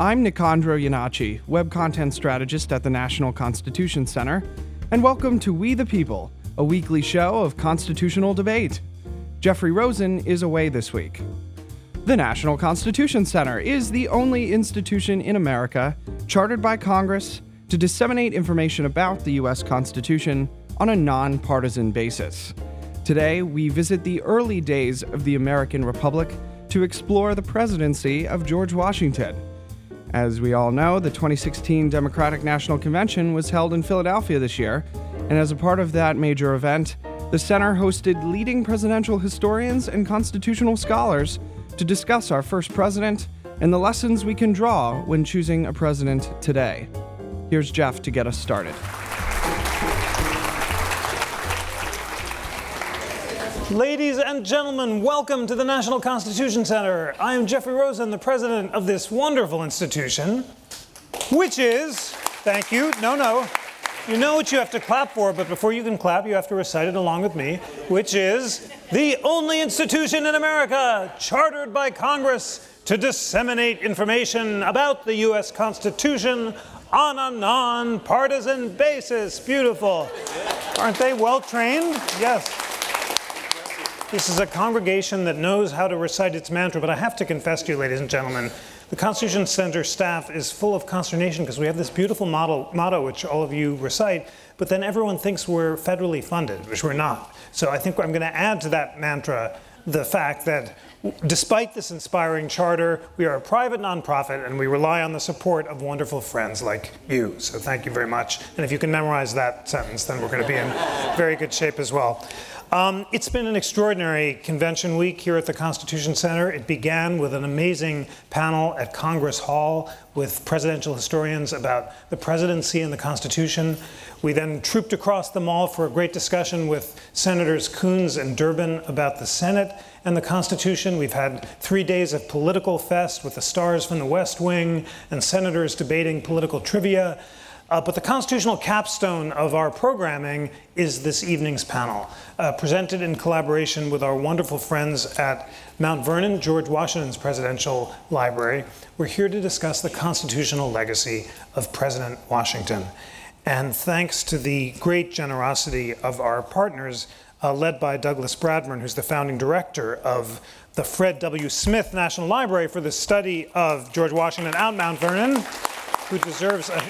I'm Nicandro Iannacci, web content strategist at the National Constitution Center, and welcome to We the People, a weekly show of constitutional debate. Jeffrey Rosen is away this week. The National Constitution Center is the only institution in America chartered by Congress to disseminate information about the U.S. Constitution on a nonpartisan basis. Today, we visit the early days of the American Republic to explore the presidency of George Washington. As we all know, the 2016 Democratic National Convention was held in Philadelphia this year, and as a part of that major event, the center hosted leading presidential historians and constitutional scholars to discuss our first president and the lessons we can draw when choosing a president today. Here's Jeff to get us started. Ladies and gentlemen, welcome to the National Constitution Center. I am Jeffrey Rosen, the president of this wonderful institution, which is, thank you, no, no, you know what you have to clap for, but before you can clap, you have to recite it along with me, which is the only institution in America chartered by Congress to disseminate information about the U.S. Constitution on a nonpartisan basis. Beautiful. Aren't they well trained? Yes. This is a congregation that knows how to recite its mantra, but I have to confess to you, ladies and gentlemen, the Constitution Center staff is full of consternation because we have this beautiful model, motto, which all of you recite, but then everyone thinks we're federally funded, which we're not. So I think I'm going to add to that mantra the fact that despite this inspiring charter, we are a private nonprofit and we rely on the support of wonderful friends like you. So thank you very much. And if you can memorize that sentence, then we're going to be in very good shape as well. Um, it's been an extraordinary convention week here at the Constitution Center. It began with an amazing panel at Congress Hall with presidential historians about the presidency and the Constitution. We then trooped across the mall for a great discussion with Senators Coons and Durbin about the Senate and the Constitution. We've had three days of political fest with the stars from the West Wing and senators debating political trivia. Uh, but the constitutional capstone of our programming is this evening's panel, uh, presented in collaboration with our wonderful friends at Mount Vernon, George Washington's Presidential Library. We're here to discuss the constitutional legacy of President Washington. And thanks to the great generosity of our partners, uh, led by Douglas Bradburn, who's the founding director of the Fred W. Smith National Library for the study of George Washington out Mount Vernon, who deserves a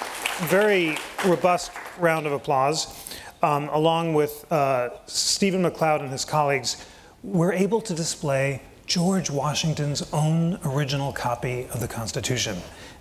very robust round of applause, um, along with uh, Stephen McLeod and his colleagues, we're able to display George Washington's own original copy of the Constitution.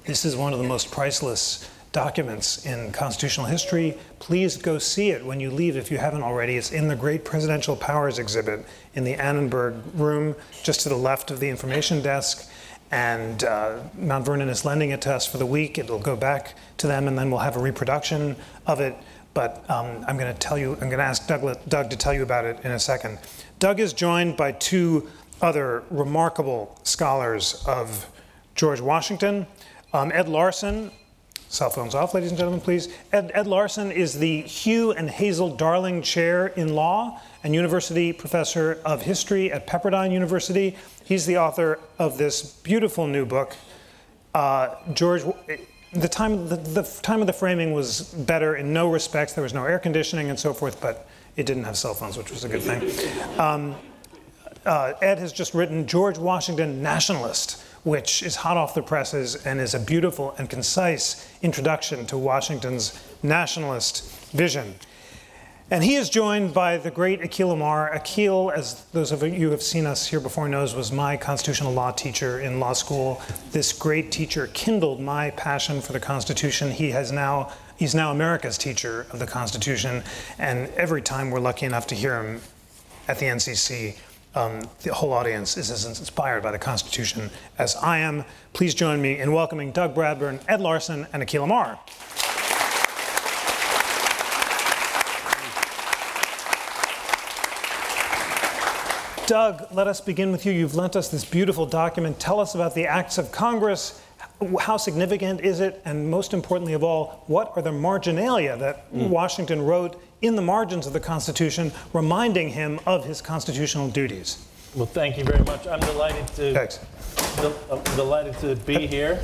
This is one of the most priceless documents in constitutional history. Please go see it when you leave if you haven't already. It's in the Great Presidential Powers exhibit in the Annenberg room, just to the left of the information desk and uh, Mount Vernon is lending it to us for the week. It'll go back to them, and then we'll have a reproduction of it. But um, I'm going to tell you, I'm going to ask Doug, Doug to tell you about it in a second. Doug is joined by two other remarkable scholars of George Washington. Um, Ed Larson, cell phones off, ladies and gentlemen, please. Ed, Ed Larson is the Hugh and Hazel Darling Chair in Law and University Professor of History at Pepperdine University. He's the author of this beautiful new book. Uh, George, the time, the, the time of the framing was better in no respects. There was no air conditioning and so forth, but it didn't have cell phones, which was a good thing. Um, uh, Ed has just written George Washington Nationalist, which is hot off the presses and is a beautiful and concise introduction to Washington's nationalist vision. And he is joined by the great Akhil Amar. Akhil, as those of you who have seen us here before knows, was my constitutional law teacher in law school. This great teacher kindled my passion for the Constitution. He has now he's now America's teacher of the Constitution, and every time we're lucky enough to hear him at the NCC, um, the whole audience is as inspired by the Constitution as I am. Please join me in welcoming Doug Bradburn, Ed Larson, and Akhil Amar. Doug, let us begin with you. You've lent us this beautiful document. Tell us about the acts of Congress. How significant is it? And most importantly of all, what are the marginalia that mm. Washington wrote in the margins of the Constitution, reminding him of his constitutional duties? Well, thank you very much. I'm delighted to, Thanks. I'm delighted to be here.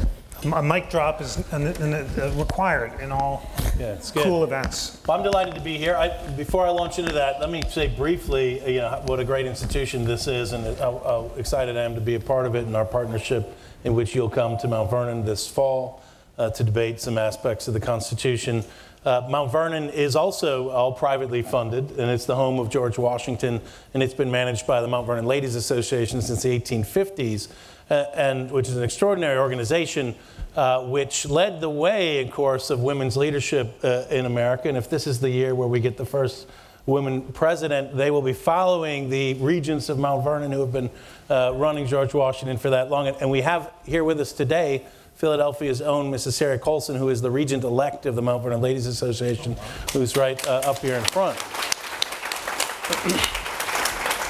A mic drop is an- an- uh, required in all Yeah, it's good. cool events. Well, I'm delighted to be here. I, before I launch into that, let me say briefly, uh, you know, what a great institution this is, and how, how excited I am to be a part of it and our partnership, in which you'll come to Mount Vernon this fall uh, to debate some aspects of the Constitution. Uh, Mount Vernon is also all privately funded, and it's the home of George Washington, and it's been managed by the Mount Vernon Ladies Association since the 1850s, uh, and which is an extraordinary organization uh, which led the way, of course, of women's leadership uh, in America. And if this is the year where we get the first woman president, they will be following the regents of Mount Vernon who have been uh, running George Washington for that long. And we have here with us today Philadelphia's own Mrs. Sarah Coulson, who is the regent elect of the Mount Vernon Ladies Association, who's right uh, up here in front.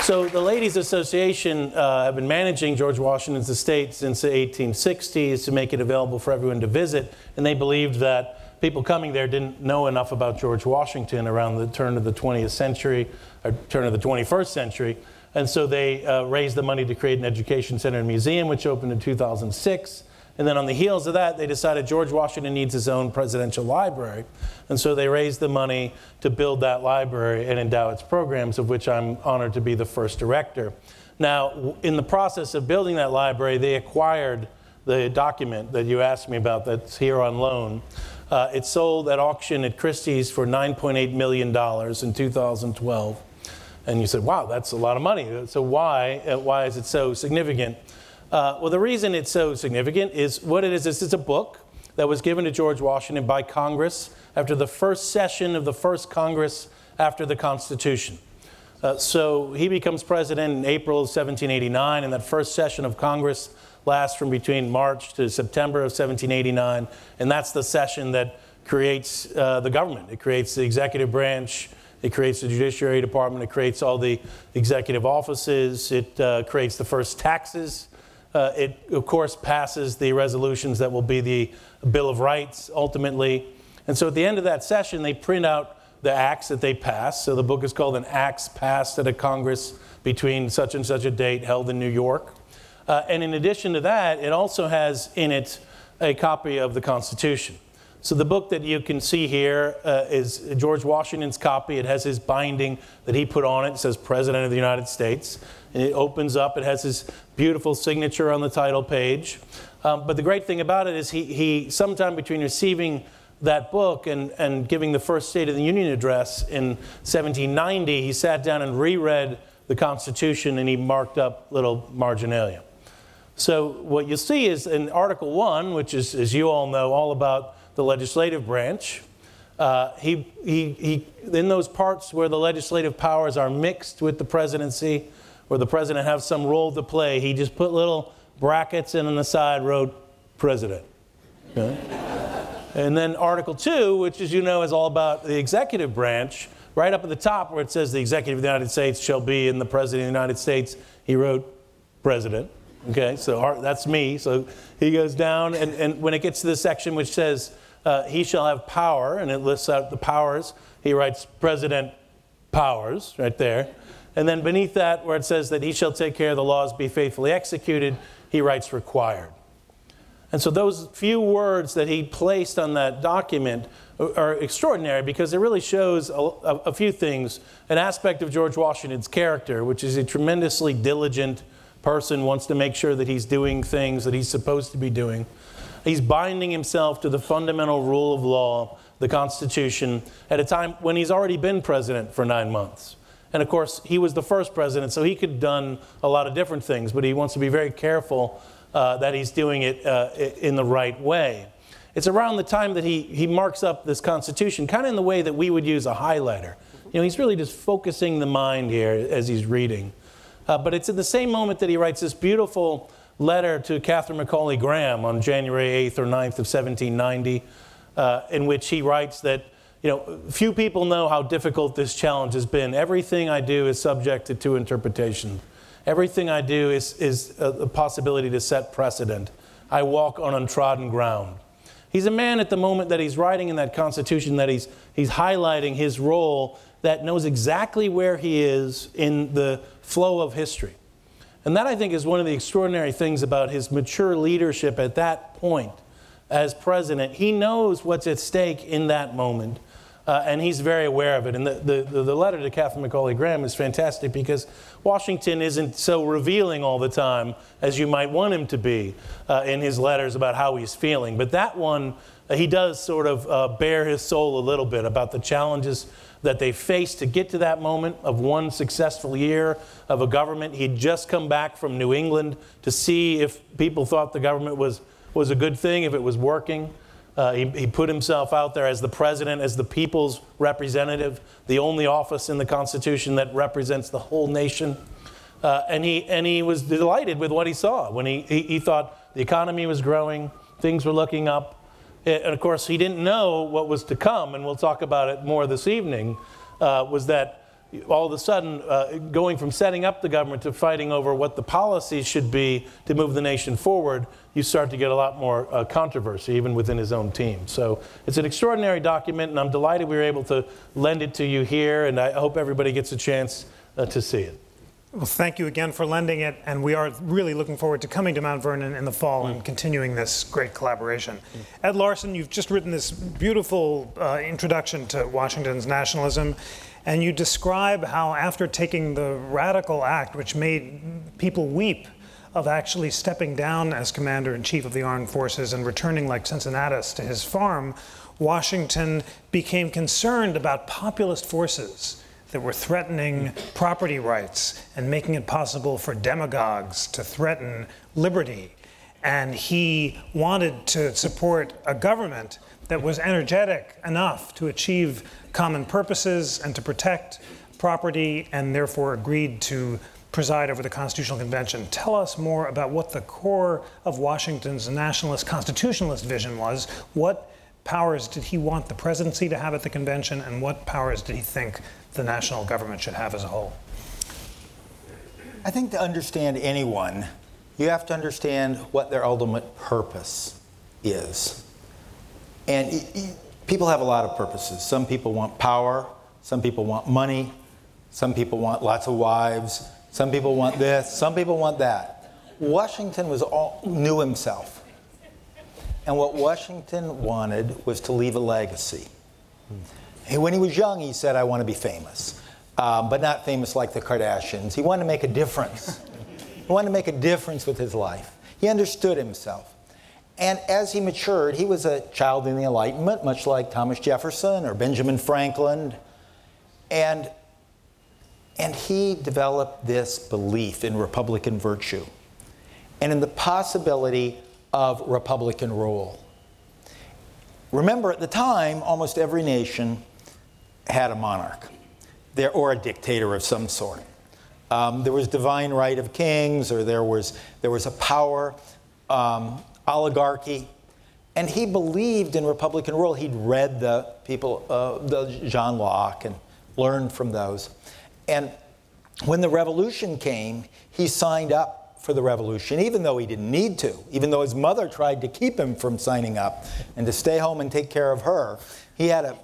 So the Ladies Association uh, have been managing George Washington's estate since the 1860s to make it available for everyone to visit, and they believed that people coming there didn't know enough about George Washington around the turn of the 20th century, or turn of the 21st century, and so they uh, raised the money to create an education center and museum, which opened in 2006. And then on the heels of that, they decided George Washington needs his own presidential library. And so they raised the money to build that library and endow its programs, of which I'm honored to be the first director. Now, in the process of building that library, they acquired the document that you asked me about that's here on loan. Uh, it sold at auction at Christie's for $9.8 million in 2012. And you said, wow, that's a lot of money. So why, uh, why is it so significant? Uh, well, the reason it's so significant is what it is. It's a book that was given to George Washington by Congress after the first session of the first Congress after the Constitution. Uh, so he becomes president in April of 1789, and that first session of Congress lasts from between March to September of 1789, and that's the session that creates uh, the government. It creates the executive branch, it creates the Judiciary Department, it creates all the executive offices, it uh, creates the first taxes. Uh, it, of course, passes the resolutions that will be the Bill of Rights ultimately. And so at the end of that session, they print out the acts that they pass. So the book is called An Acts Passed at a Congress between such and such a date held in New York. Uh, and in addition to that, it also has in it a copy of the Constitution. So the book that you can see here uh, is George Washington's copy. It has his binding that he put on it. It says President of the United States. And it opens up. It has his beautiful signature on the title page. Um, but the great thing about it is he, he sometime between receiving that book and, and giving the first State of the Union address in 1790, he sat down and reread the Constitution and he marked up little marginalia. So what you see is in Article 1, which is, as you all know, all about the legislative branch, uh, he, he, he, in those parts where the legislative powers are mixed with the presidency, where the president has some role to play, he just put little brackets and on the side wrote president. And then Article 2, which, as you know, is all about the executive branch, right up at the top where it says the executive of the United States shall be in the president of the United States, he wrote president. Okay, so that's me. So he goes down, and, and when it gets to the section which says, uh, he shall have power, and it lists out the powers, he writes President Powers right there. And then beneath that, where it says that he shall take care of the laws be faithfully executed, he writes required. And so those few words that he placed on that document are extraordinary because it really shows a, a, few things. An aspect of George Washington's character, which is a tremendously diligent person, wants to make sure that he's doing things that he's supposed to be doing. He's binding himself to the fundamental rule of law, the Constitution, at a time when he's already been president for nine months. And of course, he was the first president, so he could have done a lot of different things, but he wants to be very careful uh, that he's doing it uh, in the right way. It's around the time that he, he marks up this Constitution, kind of in the way that we would use a highlighter. You know, he's really just focusing the mind here as he's reading. Uh, but it's in the same moment that he writes this beautiful letter to Catherine Macaulay Graham on January 8th or 9th of 1790, uh, in which he writes that, you know, few people know how difficult this challenge has been. Everything I do is subjected to interpretation. Everything I do is, is a, a possibility to set precedent. I walk on untrodden ground. He's a man at the moment that he's writing in that Constitution that he's, he's highlighting his role that knows exactly where he is in the flow of history. And that, I think, is one of the extraordinary things about his mature leadership at that point. as president, he knows what's at stake in that moment. Uh, and he's very aware of it. And the, the, the letter to Catherine Macaulay Graham is fantastic because Washington isn't so revealing all the time as you might want him to be uh, in his letters about how he's feeling. But that one, uh, he does sort of uh, bare his soul a little bit about the challenges that they faced to get to that moment of one successful year of a government. He'd just come back from New England to see if people thought the government was, was a good thing, if it was working. Uh, he, he, put himself out there as the president, as the people's representative, the only office in the Constitution that represents the whole nation. Uh, and, he, and he was delighted with what he saw when he, he, he, thought the economy was growing, things were looking up. And of course, he didn't know what was to come, and we'll talk about it more this evening, uh, was that all of a sudden, uh, going from setting up the government to fighting over what the policies should be to move the nation forward, you start to get a lot more uh, controversy, even within his own team. So it's an extraordinary document, and I'm delighted we were able to lend it to you here, and I hope everybody gets a chance uh, to see it. Well, thank you again for lending it, and we are really looking forward to coming to Mount Vernon in the fall mm. and continuing this great collaboration. Mm. Ed Larson, you've just written this beautiful uh, introduction to Washington's nationalism, and you describe how, after taking the radical act, which made people weep, of actually stepping down as commander in chief of the armed forces and returning like Cincinnatus to his farm, Washington became concerned about populist forces that were threatening property rights and making it possible for demagogues to threaten liberty. And he wanted to support a government that was energetic enough to achieve common purposes and to protect property, and therefore agreed to preside over the Constitutional Convention. Tell us more about what the core of Washington's nationalist constitutionalist vision was. What powers did he want the presidency to have at the convention, and what powers did he think the national government should have as a whole? I think to understand anyone, you have to understand what their ultimate purpose is. And people have a lot of purposes. Some people want power, some people want money, some people want lots of wives, some people want this, some people want that. Washington was all, knew himself. And what Washington wanted was to leave a legacy. When he was young, he said, I want to be famous, um, but not famous like the Kardashians. He wanted to make a difference. he wanted to make a difference with his life. He understood himself. And as he matured, he was a child in the Enlightenment, much like Thomas Jefferson or Benjamin Franklin. And, and he developed this belief in Republican virtue and in the possibility of Republican rule. Remember, at the time, almost every nation had a monarch there, or a dictator of some sort. Um, there was divine right of kings, or there was, there was a power um, oligarchy. And he believed in Republican rule. He'd read the people, uh, the John Locke, and learned from those. And when the revolution came, he signed up for the revolution, even though he didn't need to, even though his mother tried to keep him from signing up and to stay home and take care of her. He had a,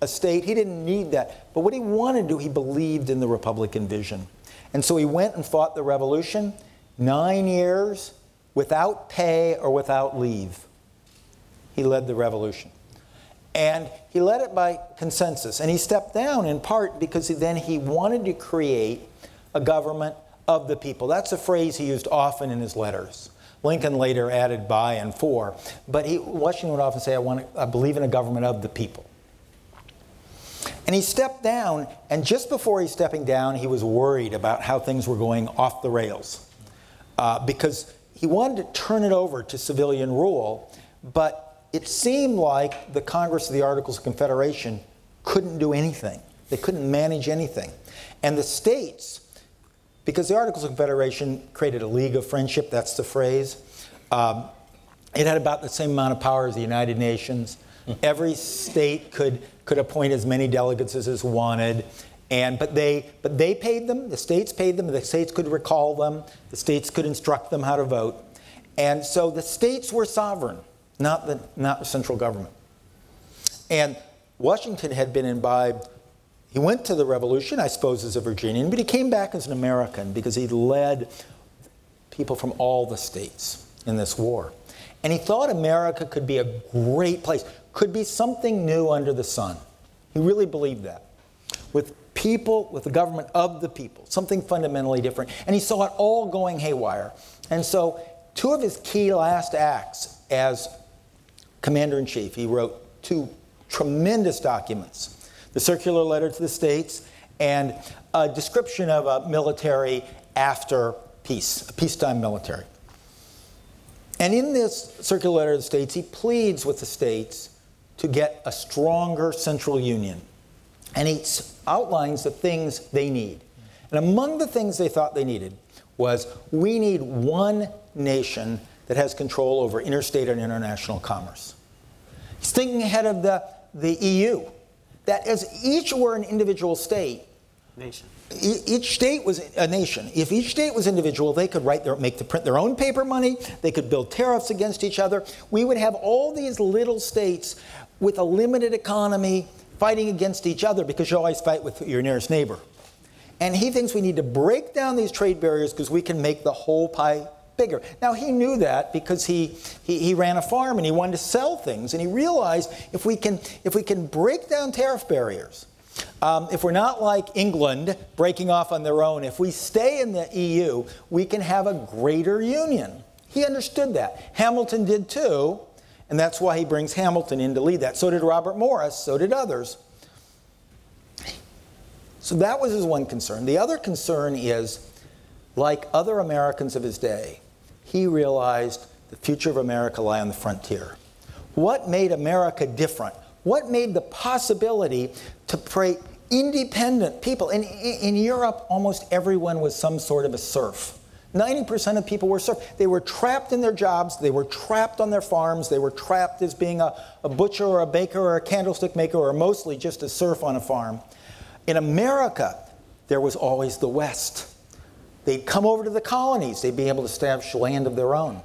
a state, he didn't need that. But what he wanted to do, he believed in the Republican vision. And so he went and fought the revolution nine years without pay or without leave. He led the revolution. And he led it by consensus. And he stepped down in part because then he wanted to create a government of the people. That's a phrase he used often in his letters. Lincoln later added by and for, but he, Washington would often say, I, want to, I believe in a government of the people. And he stepped down, and just before he's stepping down, he was worried about how things were going off the rails uh, because he wanted to turn it over to civilian rule, but it seemed like the Congress of the Articles of Confederation couldn't do anything. They couldn't manage anything. And the states because the Articles of Confederation created a League of Friendship, that's the phrase. Um, it had about the same amount of power as the United Nations. Every state could, could appoint as many delegates as it wanted. And, but, they, but they paid them, the states paid them, the states could recall them, the states could instruct them how to vote. And so the states were sovereign, not the, not the central government. And Washington had been imbibed he went to the revolution, I suppose, as a Virginian, but he came back as an American because he led people from all the states. in this war. And he thought America could be a great place, could be something new under the sun. He really believed that. With people, with the government of the people, something fundamentally different. And he saw it all going haywire. And so, two of his key last acts as commander in chief, he wrote two tremendous documents the circular letter to the states and a description of a military after peace, a peacetime military. And in this circular letter to the states, he pleads with the states to get a stronger central union. And it outlines the things they need. And among the things they thought they needed was we need one nation that has control over interstate and international commerce. He's thinking ahead of the, the EU, that as each were an individual state, Nation. each state was a nation. If each state was individual, they could write their, make the print their own paper money. They could build tariffs against each other. We would have all these little states with a limited economy fighting against each other because you always fight with your nearest neighbor. And he thinks we need to break down these trade barriers because we can make the whole pie bigger. Now, he knew that because he, he, he, ran a farm and he wanted to sell things. And he realized if we can, if we can break down tariff barriers, um, if we're not like England breaking off on their own, if we stay in the EU, we can have a greater union. He understood that. Hamilton did too, and that's why he brings Hamilton in to lead that. So did Robert Morris, so did others. So that was his one concern. The other concern is, like other Americans of his day, he realized the future of America lay on the frontier. What made America different? What made the possibility to create independent people? In, in Europe, almost everyone was some sort of a serf. 90% of people were serfs. They were trapped in their jobs, they were trapped on their farms, they were trapped as being a, a butcher or a baker or a candlestick maker or mostly just a serf on a farm. In America, there was always the West. They'd come over to the colonies, they'd be able to establish land of their own.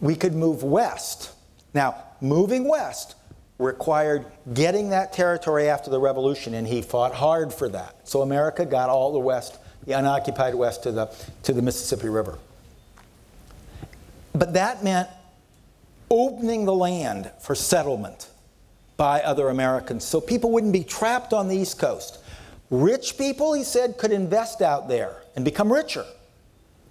We could move west. Now, moving west required getting that territory after the revolution, and he fought hard for that. So America got all the west, unoccupied west, to the, to the Mississippi River. But that meant opening the land for settlement by other Americans so people wouldn't be trapped on the East Coast. Rich people, he said, could invest out there and become richer.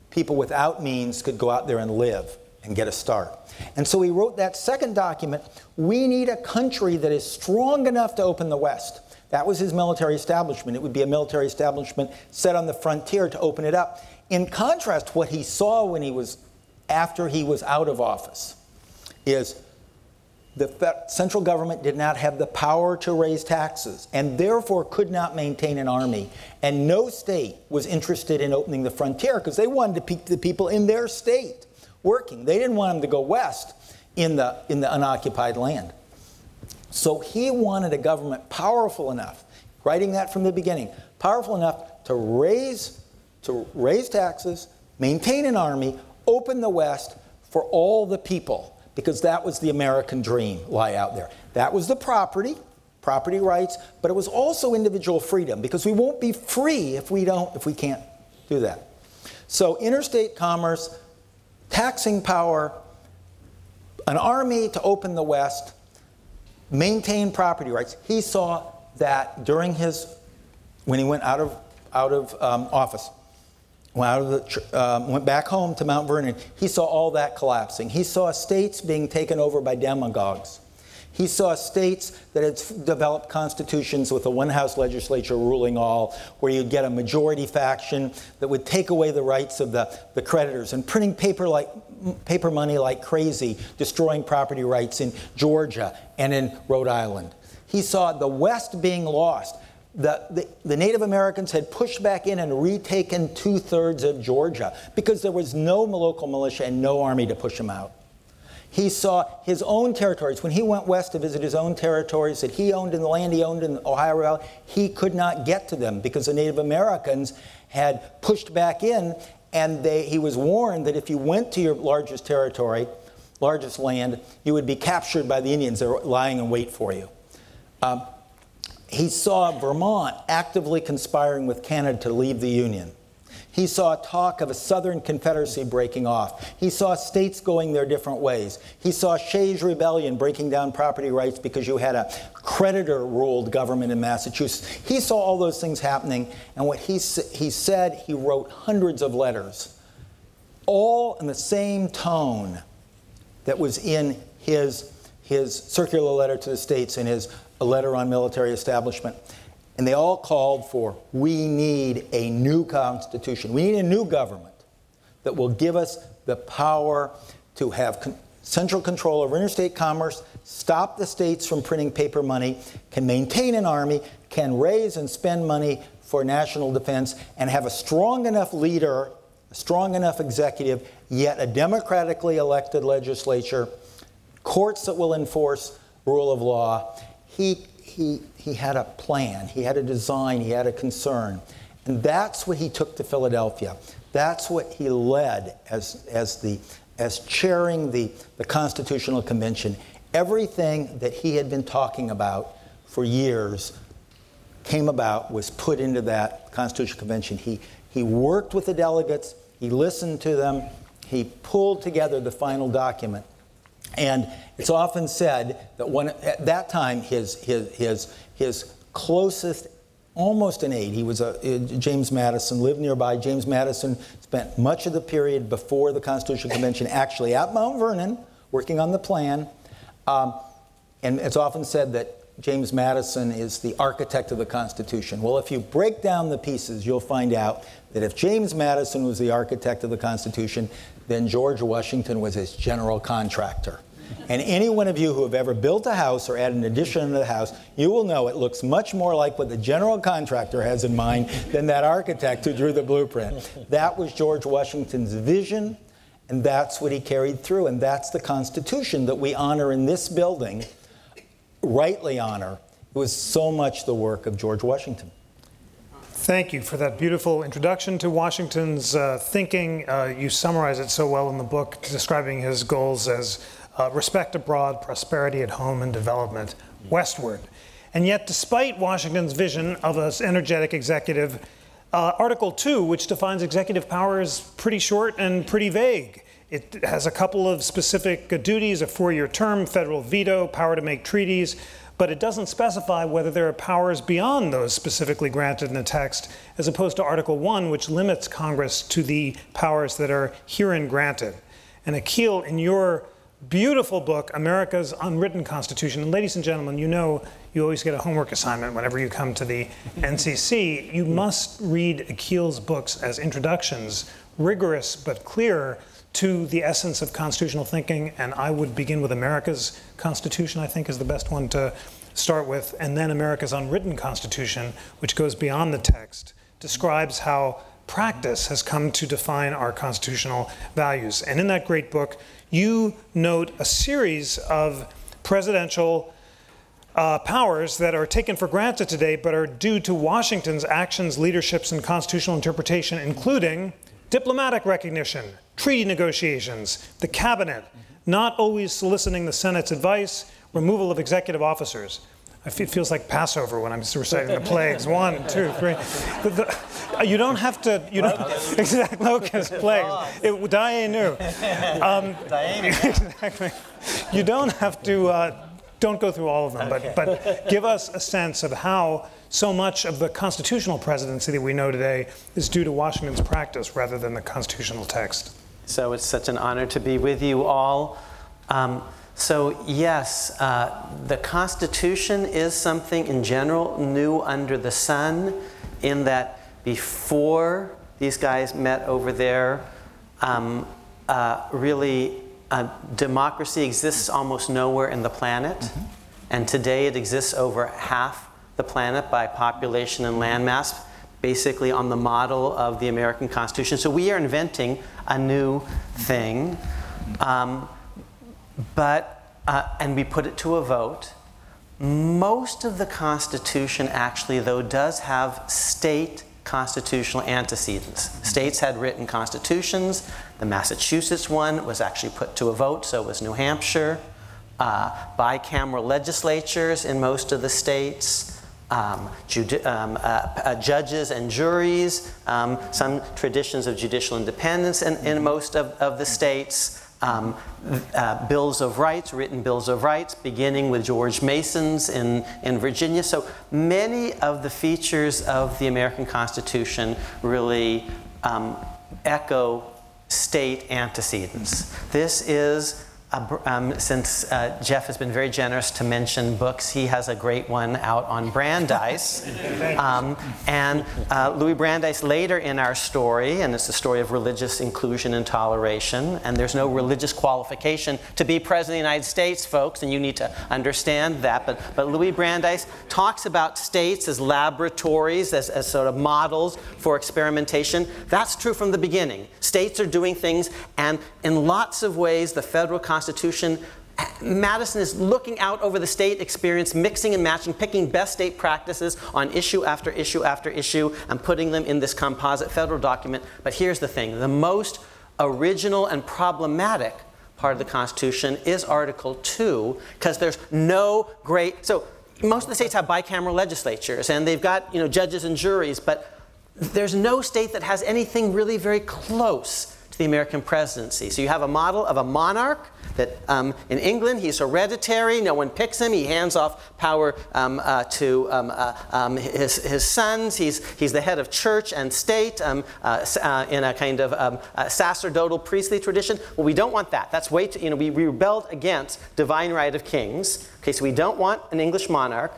People without means could go out there and live and get a start. And so he wrote that second document we need a country that is strong enough to open the West. That was his military establishment. It would be a military establishment set on the frontier to open it up. In contrast, what he saw when he was after he was out of office is the central government did not have the power to raise taxes and therefore could not maintain an army. And no state was interested in opening the frontier because they wanted to keep the people in their state working. They didn't want them to go west in the, in the unoccupied land. So he wanted a government powerful enough, writing that from the beginning, powerful enough to raise, to raise taxes, maintain an army, open the West for all the people because that was the American dream lie out there. That was the property, property rights, but it was also individual freedom because we won't be free if we don't if we can't do that. So interstate commerce, taxing power, an army to open the West, maintain property rights. He saw that during his when he went out of out of um, office went, out of the, um, went back home to Mount Vernon, he saw all that collapsing. He saw states being taken over by demagogues. He saw states that had developed constitutions with a one house legislature ruling all, where you'd get a majority faction that would take away the rights of the, the creditors and printing paper, like, paper money like crazy, destroying property rights in Georgia and in Rhode Island. He saw the West being lost the, the, the, Native Americans had pushed back in and retaken two thirds of Georgia because there was no local militia and no army to push them out. He saw his own territories. When he went west to visit his own territories that he owned in the land he owned in Ohio Valley, he could not get to them because the Native Americans had pushed back in, and they, he was warned that if you went to your largest territory, largest land, you would be captured by the Indians that were lying in wait for you. Um, he saw Vermont actively conspiring with Canada to leave the Union. He saw talk of a Southern Confederacy breaking off. He saw states going their different ways. He saw Shays' Rebellion breaking down property rights because you had a creditor ruled government in Massachusetts. He saw all those things happening, and what he, he said, he wrote hundreds of letters, all in the same tone that was in his, his circular letter to the states and his letter on military establishment. And they all called for we need a new constitution. We need a new government that will give us the power to have con- central control over interstate commerce, stop the states from printing paper money, can maintain an army, can raise and spend money for national defense, and have a strong enough leader, a strong enough executive, yet a democratically elected legislature, courts that will enforce rule of law. He, he, he had a plan, he had a design, he had a concern. And that's what he took to Philadelphia. That's what he led as, as, the, as chairing the, the Constitutional Convention. Everything that he had been talking about for years came about, was put into that Constitutional Convention. He, he worked with the delegates, he listened to them, he pulled together the final document. And it's often said that one, at that time, his, his, his, his closest, almost an aide, he was a, James Madison, lived nearby. James Madison spent much of the period before the Constitutional Convention actually at Mount Vernon, working on the plan. Um, and it's often said that James Madison is the architect of the Constitution. Well, if you break down the pieces, you'll find out that if James Madison was the architect of the Constitution, then George Washington was his general contractor. And any one of you who have ever built a house or added an addition to the house, you will know it looks much more like what the general contractor has in mind than that architect who drew the blueprint. That was George Washington's vision, and that's what he carried through, and that's the Constitution that we honor in this building, rightly honor. It was so much the work of George Washington. Thank you for that beautiful introduction to Washington's uh, thinking. Uh, you summarize it so well in the book, describing his goals as uh, respect abroad, prosperity at home, and development westward. And yet, despite Washington's vision of an energetic executive, uh, Article 2, which defines executive power, is pretty short and pretty vague. It has a couple of specific duties a four year term, federal veto, power to make treaties, but it doesn't specify whether there are powers beyond those specifically granted in the text, as opposed to Article 1, which limits Congress to the powers that are herein granted. And Akhil, in your beautiful book, America's Unwritten Constitution, and ladies and gentlemen, you know you always get a homework assignment whenever you come to the NCC. You must read Akhil's books as introductions, rigorous but clear to the essence of constitutional thinking, and I would begin with America's Constitution, I think is the best one to start with, and then America's Unwritten Constitution, which goes beyond the text, describes how practice has come to define our constitutional values. And in that great book, you note a series of presidential uh, powers that are taken for granted today but are due to Washington's actions, leaderships, and constitutional interpretation, including diplomatic recognition, treaty negotiations, the cabinet, not always soliciting the Senate's advice, removal of executive officers. It feels like Passover when I'm reciting the plagues. One, two, three. The, the, you don't have to. You don't exactly locust plagues. It, Dayenu. Um, exactly. You don't have to. Uh, don't go through all of them, but but give us a sense of how so much of the constitutional presidency that we know today is due to Washington's practice rather than the constitutional text. So it's such an honor to be with you all. Um, so, yes, uh, the Constitution is something in general new under the sun, in that before these guys met over there, um, uh, really, uh, democracy exists almost nowhere in the planet. Mm-hmm. And today it exists over half the planet by population and landmass, basically on the model of the American Constitution. So we are inventing a new thing. Um, but, uh, and we put it to a vote. Most of the Constitution, actually, though, does have state constitutional antecedents. States had written constitutions. The Massachusetts one was actually put to a vote, so was New Hampshire. Uh, bicameral legislatures in most of the states um, judi- um, uh, uh, judges and juries, um, some traditions of judicial independence in, in most of, of the states. Um, uh, bills of rights, written bills of rights, beginning with George Mason's in, in Virginia. So many of the features of the American Constitution really um, echo state antecedents. This is um, since uh, Jeff has been very generous to mention books, he has a great one out on Brandeis. um, and uh, Louis Brandeis later in our story, and it's the story of religious inclusion and toleration, and there's no religious qualification to be president of the United States, folks, and you need to understand that. But, but Louis Brandeis talks about states as laboratories, as, as sort of models for experimentation. That's true from the beginning. States are doing things, and in lots of ways, the federal Constitution Constitution, Madison is looking out over the state experience, mixing and matching, picking best state practices on issue after issue after issue, and putting them in this composite federal document. But here's the thing the most original and problematic part of the Constitution is Article 2, because there's no great. So most of the states have bicameral legislatures, and they've got you know, judges and juries, but there's no state that has anything really very close to the American presidency. So you have a model of a monarch that um, in England he's hereditary, no one picks him, he hands off power um, uh, to um, uh, um, his, his sons, he's, he's the head of church and state um, uh, uh, in a kind of um, sacerdotal priestly tradition. Well, we don't want that. That's way too, you know, we rebelled against divine right of kings. Okay, so we don't want an English monarch.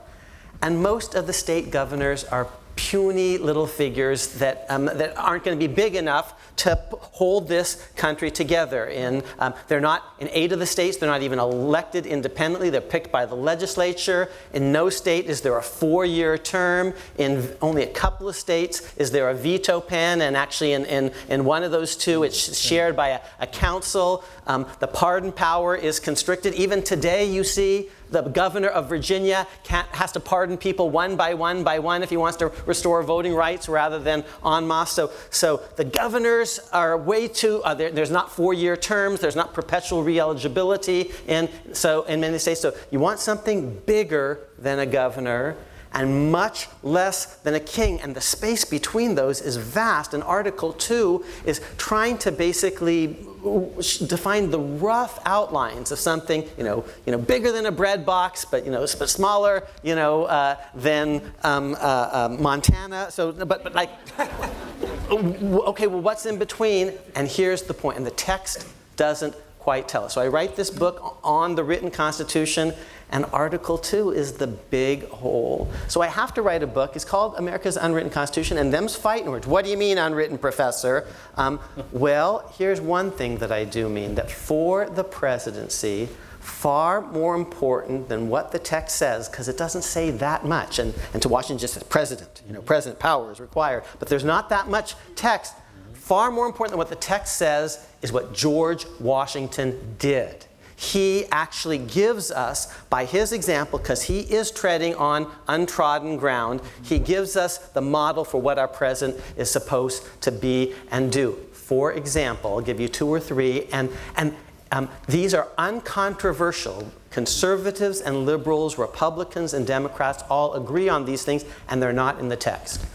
And most of the state governors are puny little figures that, um, that aren't going to be big enough to hold this country together. In, um, they're not, in eight of the states, they're not even elected independently. They're picked by the legislature. In no state is there a four year term. In only a couple of states is there a veto pen. And actually, in, in, in one of those two, it's shared by a, a council. Um, the pardon power is constricted. Even today, you see, the governor of Virginia has to pardon people one by one by one if he wants to restore voting rights rather than en masse. So, so the governors are way too, uh, there's not four year terms, there's not perpetual re eligibility. And so in many states, so you want something bigger than a governor and much less than a king. And the space between those is vast. And Article 2 is trying to basically define the rough outlines of something, you know, you know, bigger than a bread box, but you know, but smaller, you know, uh, than um, uh, uh, Montana. So, but but like, okay, well, what's in between? And here's the point. And the text doesn't quite tell us. So I write this book on the written Constitution, and Article 2 is the big hole. So I have to write a book. It's called America's Unwritten Constitution, and them's fighting words. What do you mean, unwritten, professor? Um, well, here's one thing that I do mean that for the presidency, far more important than what the text says, because it doesn't say that much. And, and to Washington just says president, you know, president power is required. But there's not that much text. Far more important than what the text says is what George Washington did. He actually gives us, by his example, because he is treading on untrodden ground, he gives us the model for what our president is supposed to be and do. For example, I'll give you two or three, and, and um, these are uncontroversial. Conservatives and liberals, Republicans and Democrats all agree on these things, and they're not in the text.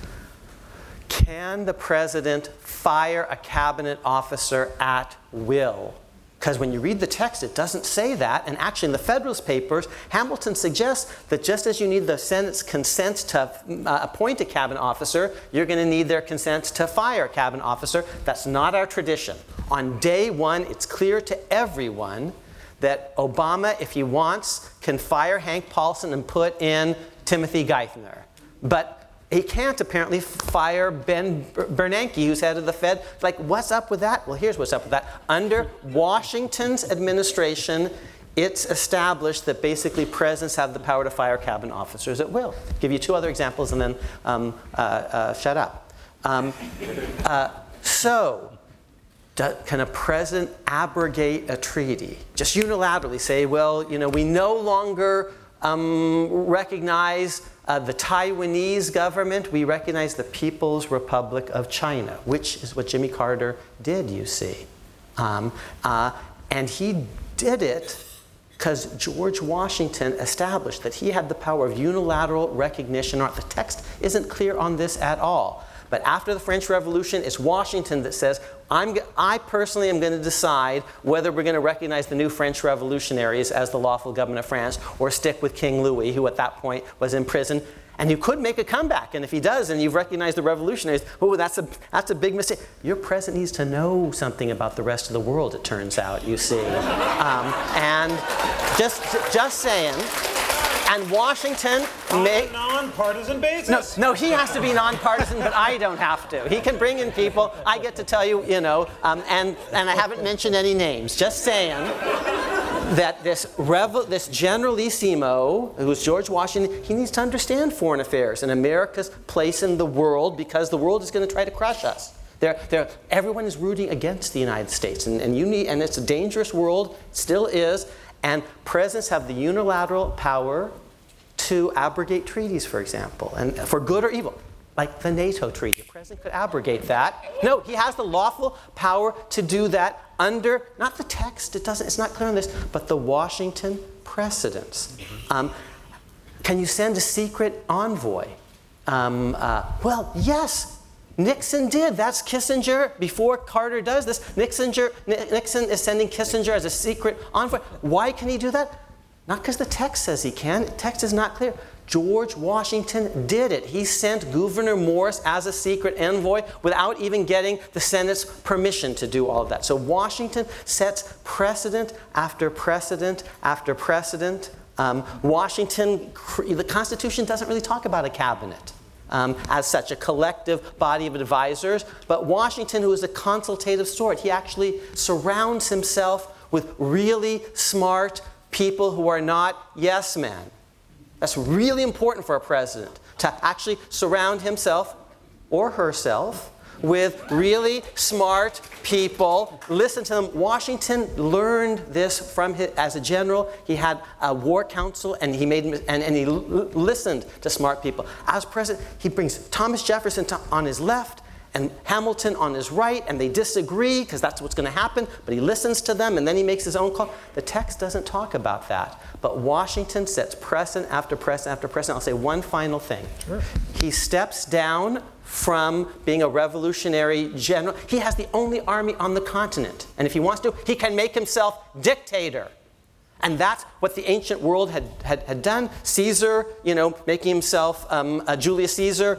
Can the president fire a cabinet officer at will? Because when you read the text, it doesn't say that. And actually, in the Federalist Papers, Hamilton suggests that just as you need the Senate's consent to uh, appoint a cabinet officer, you're going to need their consent to fire a cabinet officer. That's not our tradition. On day one, it's clear to everyone that Obama, if he wants, can fire Hank Paulson and put in Timothy Geithner. But he can't apparently fire Ben Bernanke, who's head of the Fed. Like, what's up with that? Well, here's what's up with that. Under Washington's administration, it's established that basically presidents have the power to fire cabinet officers at will. I'll give you two other examples and then um, uh, uh, shut up. Um, uh, so, do, can a president abrogate a treaty? Just unilaterally say, well, you know, we no longer um, recognize uh, the Taiwanese government, we recognize the People's Republic of China, which is what Jimmy Carter did, you see. Um, uh, and he did it because George Washington established that he had the power of unilateral recognition. The text isn't clear on this at all. But after the French Revolution, it's Washington that says, I'm, I personally am going to decide whether we're going to recognize the new French revolutionaries as the lawful government of France or stick with King Louis, who at that point was in prison. And you could make a comeback. And if he does, and you've recognized the revolutionaries, oh, that's a, that's a big mistake. Your president needs to know something about the rest of the world, it turns out, you see. Um, and just, just saying. And Washington may. non-partisan basis. No, no, he has to be non-partisan, but I don't have to. He can bring in people. I get to tell you, you know, um, and and I haven't mentioned any names. Just saying that this, revel, this generalissimo, who's George Washington, he needs to understand foreign affairs and America's place in the world because the world is going to try to crush us. They're, they're, everyone is rooting against the United States, and, and, you need, and it's a dangerous world, still is, and presidents have the unilateral power to abrogate treaties, for example, and for good or evil like the NATO treaty. The president could abrogate that. No, he has the lawful power to do that under not the text, it doesn't, it's not clear on this, but the Washington precedents. Um, can you send a secret envoy? Um, uh, well, yes, Nixon did. That's Kissinger. Before Carter does this, Nixon, Nixon is sending Kissinger as a secret envoy. Why can he do that? Not because the text says he can. The text is not clear. George Washington did it. He sent Gouverneur Morris as a secret envoy without even getting the Senate's permission to do all of that. So Washington sets precedent after precedent after precedent. Um, Washington, the Constitution doesn't really talk about a cabinet. Um, as such, a collective body of advisors. But Washington, who is a consultative sort, he actually surrounds himself with really smart people who are not yes men. That's really important for a president to actually surround himself or herself with really smart people. Listen to them. Washington learned this from his, as a general. He had a war council and he made and, and he l- listened to smart people. As president, he brings Thomas Jefferson to, on his left and Hamilton on his right, and they disagree because that's what's going to happen, but he listens to them and then he makes his own call. The text doesn't talk about that. But Washington sets precedent after precedent after precedent. I'll say one final thing. Sure. He steps down from being a revolutionary general. He has the only army on the continent. And if he wants to, he can make himself dictator. And that's what the ancient world had, had, had done. Caesar, you know, making himself um, uh, Julius Caesar,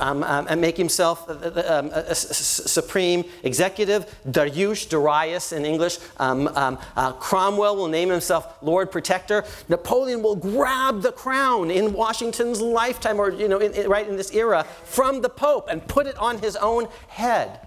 um, um, and making himself um, a, supreme executive. Darius, Darius in English. Um, um, uh, Cromwell will name himself Lord Protector. Napoleon will grab the crown in Washington's lifetime, or you know, in, in, right in this era, from the Pope and put it on his own head.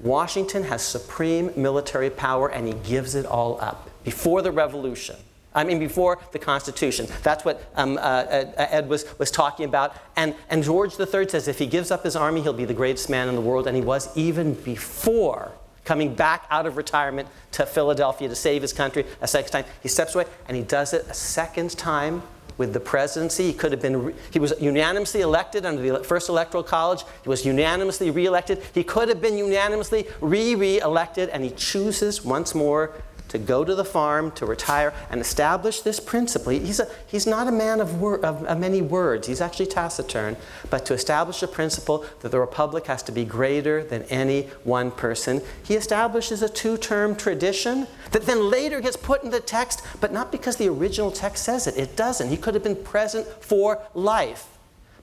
Washington has supreme military power, and he gives it all up before the revolution. I mean, before the Constitution. That's what um, uh, uh, Ed was, was talking about. And, and George III says if he gives up his army, he'll be the greatest man in the world. And he was even before coming back out of retirement to Philadelphia to save his country a second time. He steps away and he does it a second time with the presidency. He could have been, he was unanimously elected under the first electoral college. He was unanimously reelected. He could have been unanimously re re elected, and he chooses once more to go to the farm, to retire, and establish this principle. He's, a, he's not a man of, wor- of, of many words, he's actually taciturn, but to establish a principle that the republic has to be greater than any one person, he establishes a two term tradition that then later gets put in the text, but not because the original text says it. It doesn't. He could have been present for life.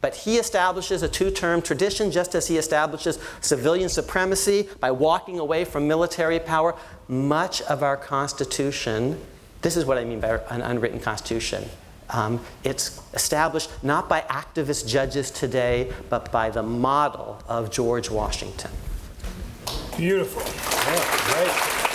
But he establishes a two term tradition just as he establishes civilian supremacy by walking away from military power. Much of our Constitution, this is what I mean by an unwritten Constitution. Um, it's established not by activist judges today, but by the model of George Washington. Beautiful. Yeah, great.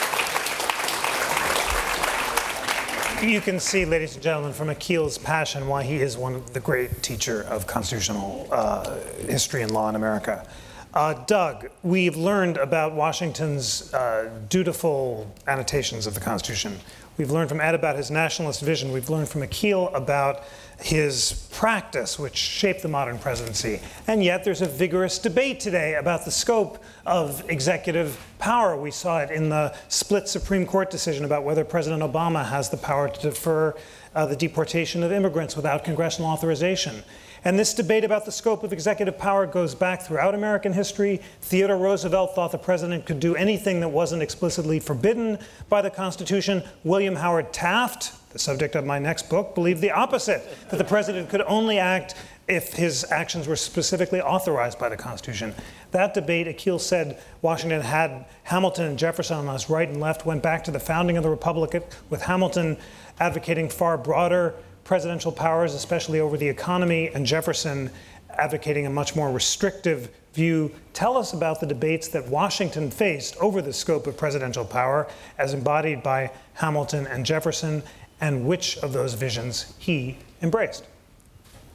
You can see, ladies and gentlemen, from Akhil's passion why he is one of the great teacher of constitutional uh, history and law in America. Uh, Doug, we've learned about Washington's uh, dutiful annotations of the Constitution. We've learned from Ed about his nationalist vision. We've learned from Akhil about his practice, which shaped the modern presidency. And yet, there's a vigorous debate today about the scope of executive power. We saw it in the split Supreme Court decision about whether President Obama has the power to defer uh, the deportation of immigrants without congressional authorization. And this debate about the scope of executive power goes back throughout American history. Theodore Roosevelt thought the president could do anything that wasn't explicitly forbidden by the Constitution. William Howard Taft, the subject of my next book, believed the opposite that the president could only act if his actions were specifically authorized by the Constitution. That debate, Akhil said Washington had Hamilton and Jefferson on his right and left, went back to the founding of the Republic with Hamilton advocating far broader presidential powers, especially over the economy, and Jefferson advocating a much more restrictive view. Tell us about the debates that Washington faced over the scope of presidential power as embodied by Hamilton and Jefferson, and which of those visions he embraced.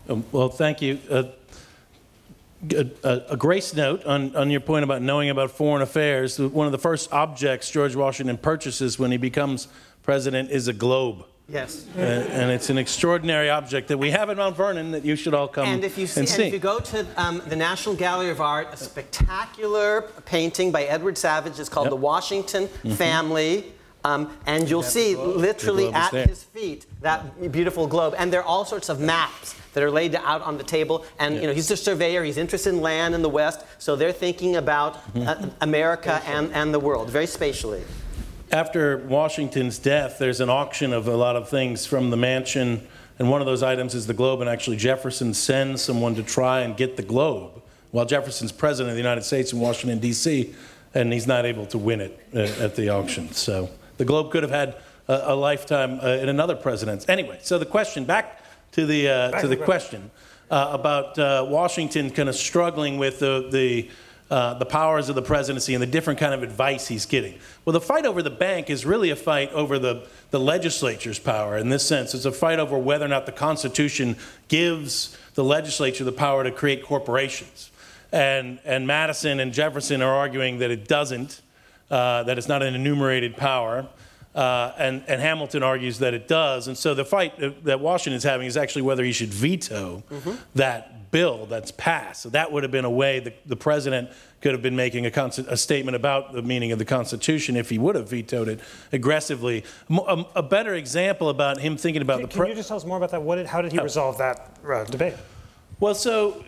Um, well, thank you. Uh, a, a, a, grace note on, on your point about knowing about foreign affairs. One of the first objects George Washington purchases when he becomes president is a globe. Yes. Uh, and it's an extraordinary object that we have in Mount Vernon that you should all come and if you see, and and if you go to um, the National Gallery of Art, a spectacular painting by Edward Savage is called Yep. The Washington Family. Um, and you'll see literally at there. his feet that beautiful globe. And there are all sorts of maps that are laid out on the table. And you know, he's a surveyor. He's interested in land in the West. So they're thinking about uh, America and, and the world very spatially. After Washington's death, there's an auction of a lot of things from the mansion, and one of those items is the globe. And actually, Jefferson sends someone to try and get the globe while Jefferson's president of the United States in Washington, D.C., and he's not able to win it uh, at the auction. So the globe could have had a, a lifetime uh, in another president's. Anyway, so the question back to the, uh, to to the the question uh, about uh, Washington kind of struggling with the, the uh, the powers of the presidency and the different kind of advice he's getting. Well, the fight over the bank is really a fight over the, the legislature's power in this sense. It's a fight over whether or not the Constitution gives the legislature the power to create corporations. And, and Madison and Jefferson are arguing that it doesn't, uh, that it's not an enumerated power. Uh, and, and Hamilton argues that it does. And so the fight that Washington's having is actually whether he should veto that bill that's passed. So that would have been a way the, the president could have been making a, const- a statement about the meaning of the Constitution if he would have vetoed it aggressively. A, a better example about him thinking about the Can pre- you just tell us more about that? What did, how did he resolve that uh, debate? Well, so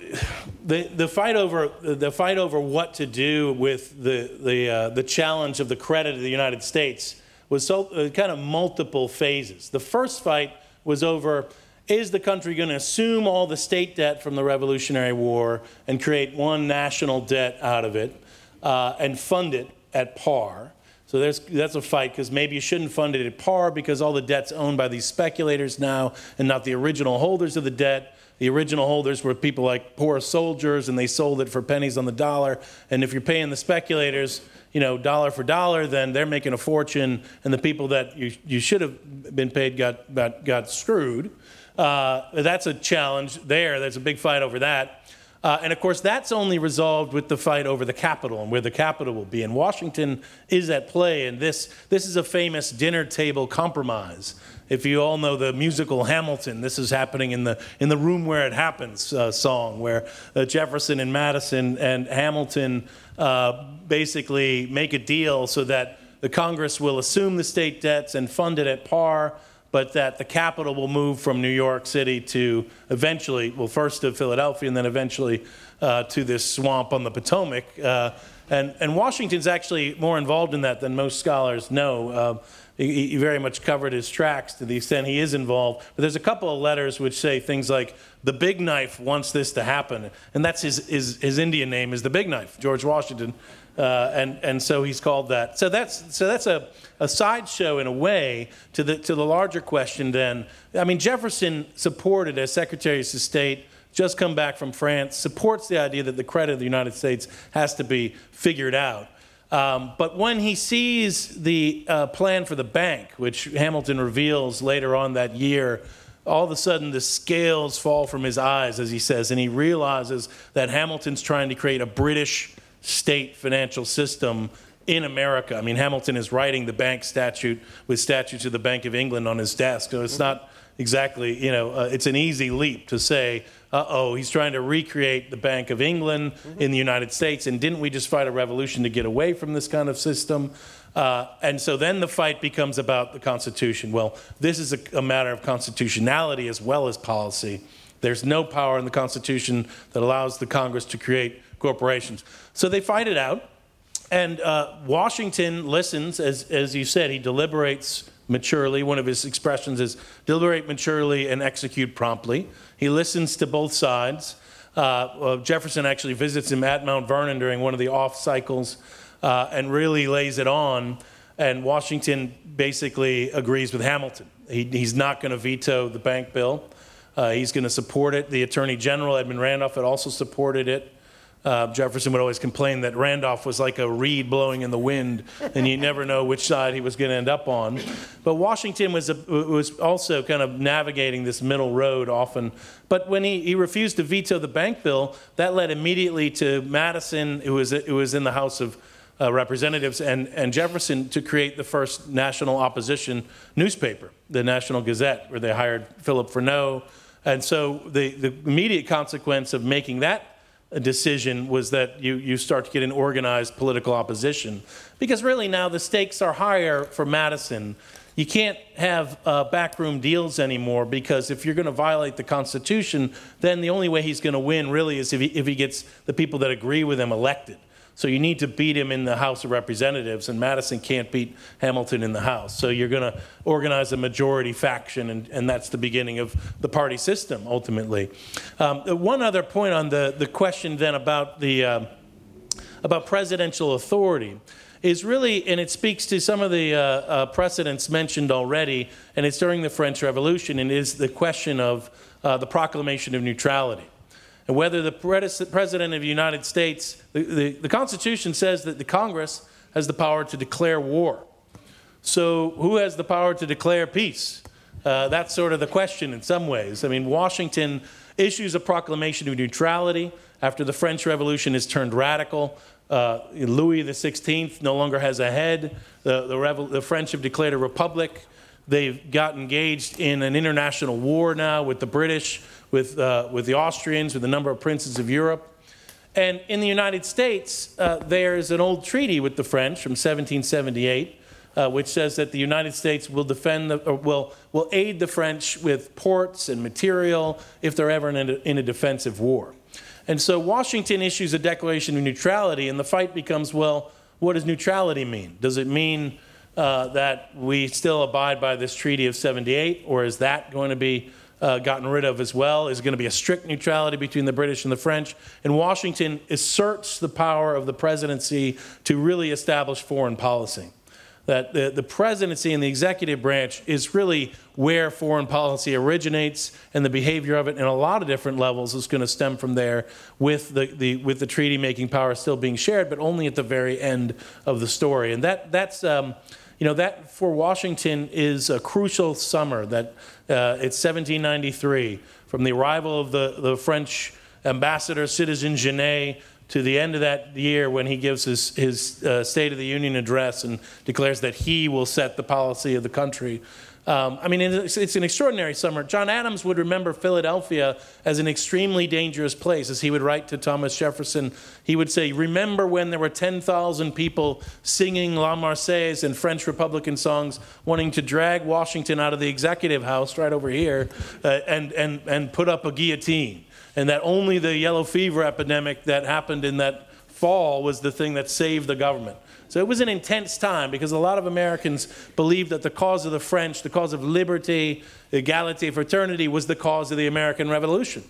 the the fight over the fight over what to do with the the uh, the challenge of the credit of the United States was so uh, kind of multiple phases. The first fight was over is the country going to assume all the state debt from the Revolutionary War and create one national debt out of it uh, and fund it at par? So that's a fight because maybe you shouldn't fund it at par because all the debt's owned by these speculators now and not the original holders of the debt. The original holders were people like poor soldiers and they sold it for pennies on the dollar. And if you're paying the speculators, you know, dollar for dollar, then they're making a fortune and the people that you, you should have been paid got, got, got screwed. Uh, that's a challenge there. There's a big fight over that. Uh, and of course, that's only resolved with the fight over the capital and where the capital will be. And Washington is at play, and this, this is a famous dinner table compromise. If you all know the musical Hamilton, this is happening in the, in the room where it happens uh, song, where uh, Jefferson and Madison and Hamilton uh, basically make a deal so that the Congress will assume the state debts and fund it at par but that the capital will move from New York City to eventually, well, first to Philadelphia and then eventually uh, to this swamp on the Potomac. Uh, and, and Washington's actually more involved in that than most scholars know. Uh, he, he very much covered his tracks to the extent he is involved. But there's a couple of letters which say things like, the big knife wants this to happen. And that's his, his, his Indian name is the big knife, George Washington. Uh, and, and so he's called that. So that's, so that's a, a sideshow in a way to the, to the larger question then. I mean, Jefferson supported, as Secretary of State, just come back from France, supports the idea that the credit of the United States has to be figured out. Um, but when he sees the uh, plan for the bank, which Hamilton reveals later on that year, all of a sudden the scales fall from his eyes, as he says, and he realizes that Hamilton's trying to create a British state financial system in America. I mean, Hamilton is writing the bank statute with statutes of the Bank of England on his desk. So it's not exactly, you know, uh, it's an easy leap to say, uh oh, he's trying to recreate the Bank of England in the United States. And didn't we just fight a revolution to get away from this kind of system? Uh, and so then the fight becomes about the Constitution. Well, this is a, a matter of constitutionality as well as policy. There's no power in the Constitution that allows the Congress to create corporations. So they fight it out. And uh, Washington listens, as, as you said, he deliberates maturely. One of his expressions is deliberate maturely and execute promptly. He listens to both sides. Uh, well, Jefferson actually visits him at Mount Vernon during one of the off cycles uh, and really lays it on. And Washington basically agrees with Hamilton. He, he's not going to veto the bank bill. Uh, he's going to support it. The Attorney General, Edmund Randolph, had also supported it. Uh, Jefferson would always complain that Randolph was like a reed blowing in the wind, and you never know which side he was going to end up on. But Washington was, a, was also kind of navigating this middle road often. But when he, he refused to veto the bank bill, that led immediately to Madison, who was, who was in the House of uh, Representatives, and, and Jefferson to create the first national opposition newspaper, the National Gazette, where they hired Philip Freneau. And so the, the immediate consequence of making that decision was that you, you start to get an organized political opposition. Because really now the stakes are higher for Madison. You can't have uh, backroom deals anymore because if you're going to violate the Constitution, then the only way he's going to win really is if he, if he gets the people that agree with him elected. So you need to beat him in the House of Representatives, and Madison can't beat Hamilton in the House. So you're going to organize a majority faction, and, and that's the beginning of the party system ultimately. Um, one other point on the, the question then about the uh, about presidential authority is really, and it speaks to some of the uh, uh, precedents mentioned already, and it's during the French Revolution, and is the question of uh, the proclamation of neutrality and whether the President of the United States, the, the, the, Constitution says that the Congress has the power to declare war. So, who has the power to declare peace? Uh, that's sort of the question in some ways. I mean, Washington issues a proclamation of neutrality after the French Revolution has turned radical. Uh, Louis XVI no longer has a head. The, the, the French have declared a republic. They've got engaged in an international war now with the British with, uh, with the Austrians, with a number of princes of Europe. And in the United States, uh, there's an old treaty with the French from 1778, uh, which says that the United States will defend the, or will, will aid the French with ports and material if they're ever in a, in a defensive war. And so Washington issues a declaration of neutrality, and the fight becomes well, what does neutrality mean? Does it mean uh, that we still abide by this Treaty of 78, or is that going to be uh, gotten rid of as well. Is going to be a strict neutrality between the British and the French. And Washington asserts the power of the presidency to really establish foreign policy. That the, the presidency and the executive branch is really where foreign policy originates, and the behavior of it in a lot of different levels is going to stem from there, with the, the, with the treaty making power still being shared, but only at the very end of the story. And that, that's. Um, you know, that for Washington is a crucial summer. That uh, it's 1793, from the arrival of the, the French ambassador, Citizen Genet, to the end of that year when he gives his, his uh, State of the Union address and declares that he will set the policy of the country. Um, I mean, it's, it's, an extraordinary summer. John Adams would remember Philadelphia as an extremely dangerous place. As he would write to Thomas Jefferson, he would say, Remember when there were 10,000 people singing La Marseillaise and French Republican songs, wanting to drag Washington out of the executive house right over here uh, and, and, and put up a guillotine. And that only the yellow fever epidemic that happened in that fall was the thing that saved the government. So it was an intense time because a lot of Americans believed that the cause of the French, the cause of liberty, equality, fraternity, was the cause of the American Revolution.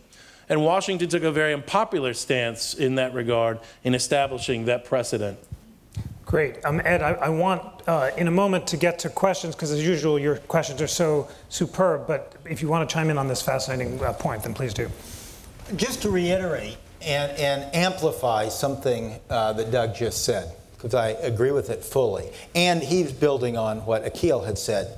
And Washington took a very unpopular stance in that regard in establishing that precedent. Great. Um, Ed, I, I want uh, in a moment to get to questions because, as usual, your questions are so superb. But if you want to chime in on this fascinating uh, point, then please do. Just to reiterate and, and amplify something uh, that Doug just said because I agree with it fully. And he's building on what Akhil had said.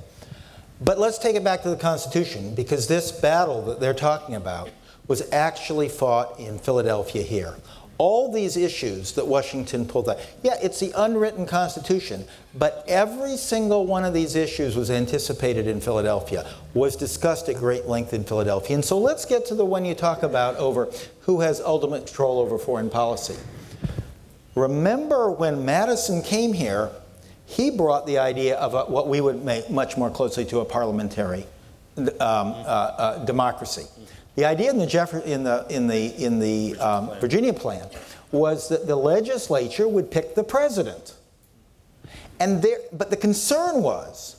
But let's take it back to the Constitution because this battle that they're talking about was actually fought in Philadelphia here. all these issues that Washington pulled out. Yeah, it's the unwritten Constitution, but every single one of these issues was anticipated in Philadelphia, was discussed at great length in Philadelphia. And so let's get to the one you talk about over who has ultimate control over foreign policy. Remember when Madison came here, he brought the idea of a, what we would make much more closely to a parliamentary um, uh, uh, democracy. The idea in the, Jeff- in the, in the, in the um, Virginia plan was that the legislature would pick the president. And there, but the concern was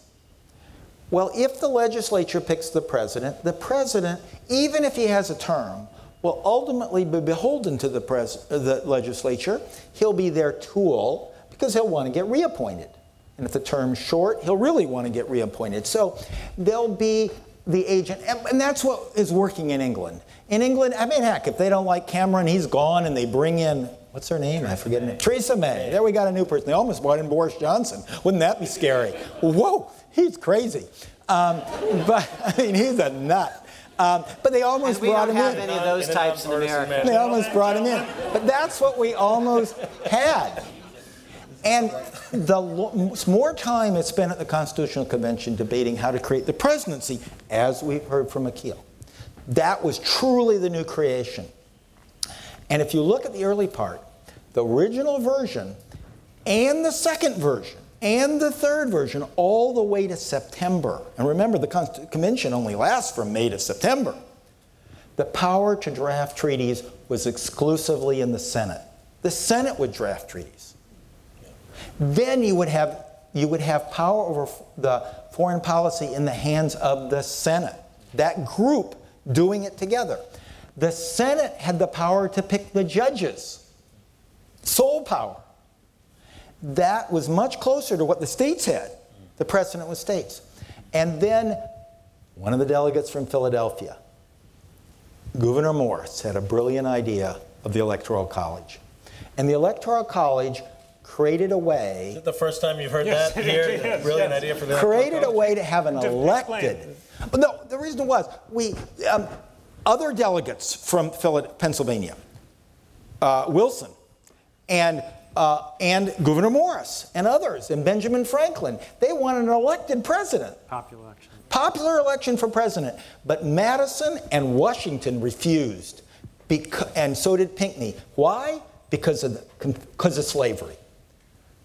well, if the legislature picks the president, the president, even if he has a term, will ultimately be beholden to the, pres- the legislature. He'll be their tool because he'll want to get reappointed. And if the term's short, he'll really want to get reappointed. So they'll be the agent, and, that's what is working in England. In England, I mean, heck, if they don't like Cameron, he's gone, and they bring in what's her name? I forget name. Theresa May. There we got a new person. They almost brought in Boris Johnson. Wouldn't that be scary? Whoa, he's crazy. Um, but I mean, he's a nut. Um, but they almost And we brought don't him have in. any of those types in America. They almost brought him in. But that's what we almost had. And the more time is spent at the Constitutional Convention debating how to create the presidency, as we've heard from Akhil. That was truly the new creation. And if you look at the early part, the original version and the second version and the third version, all the way to September. And remember, the convention only lasts from May to September. The power to draft treaties was exclusively in the Senate. The Senate would draft treaties. Then you would have you would have power over the foreign policy in the hands of the Senate. That group doing it together. The Senate had the power to pick the judges. Sole power. That was much closer to what the states had. The precedent was states. And then one of the delegates from Philadelphia, Gouverneur Morris, had a brilliant idea of the Electoral College. And the Electoral College created a way Is it the first time you've heard Yes, that it here? is, yes, Brilliant yes. idea for the created a way to have an To elected. explain. But no, the reason was we um, other delegates from Phila- Pennsylvania, uh, Wilson, and uh, and Gouverneur Morris and others, and Benjamin Franklin. They wanted an elected president. Popular election. Popular election for president, but Madison and Washington refused, and so did Pinckney. Why? Because of the, because of slavery.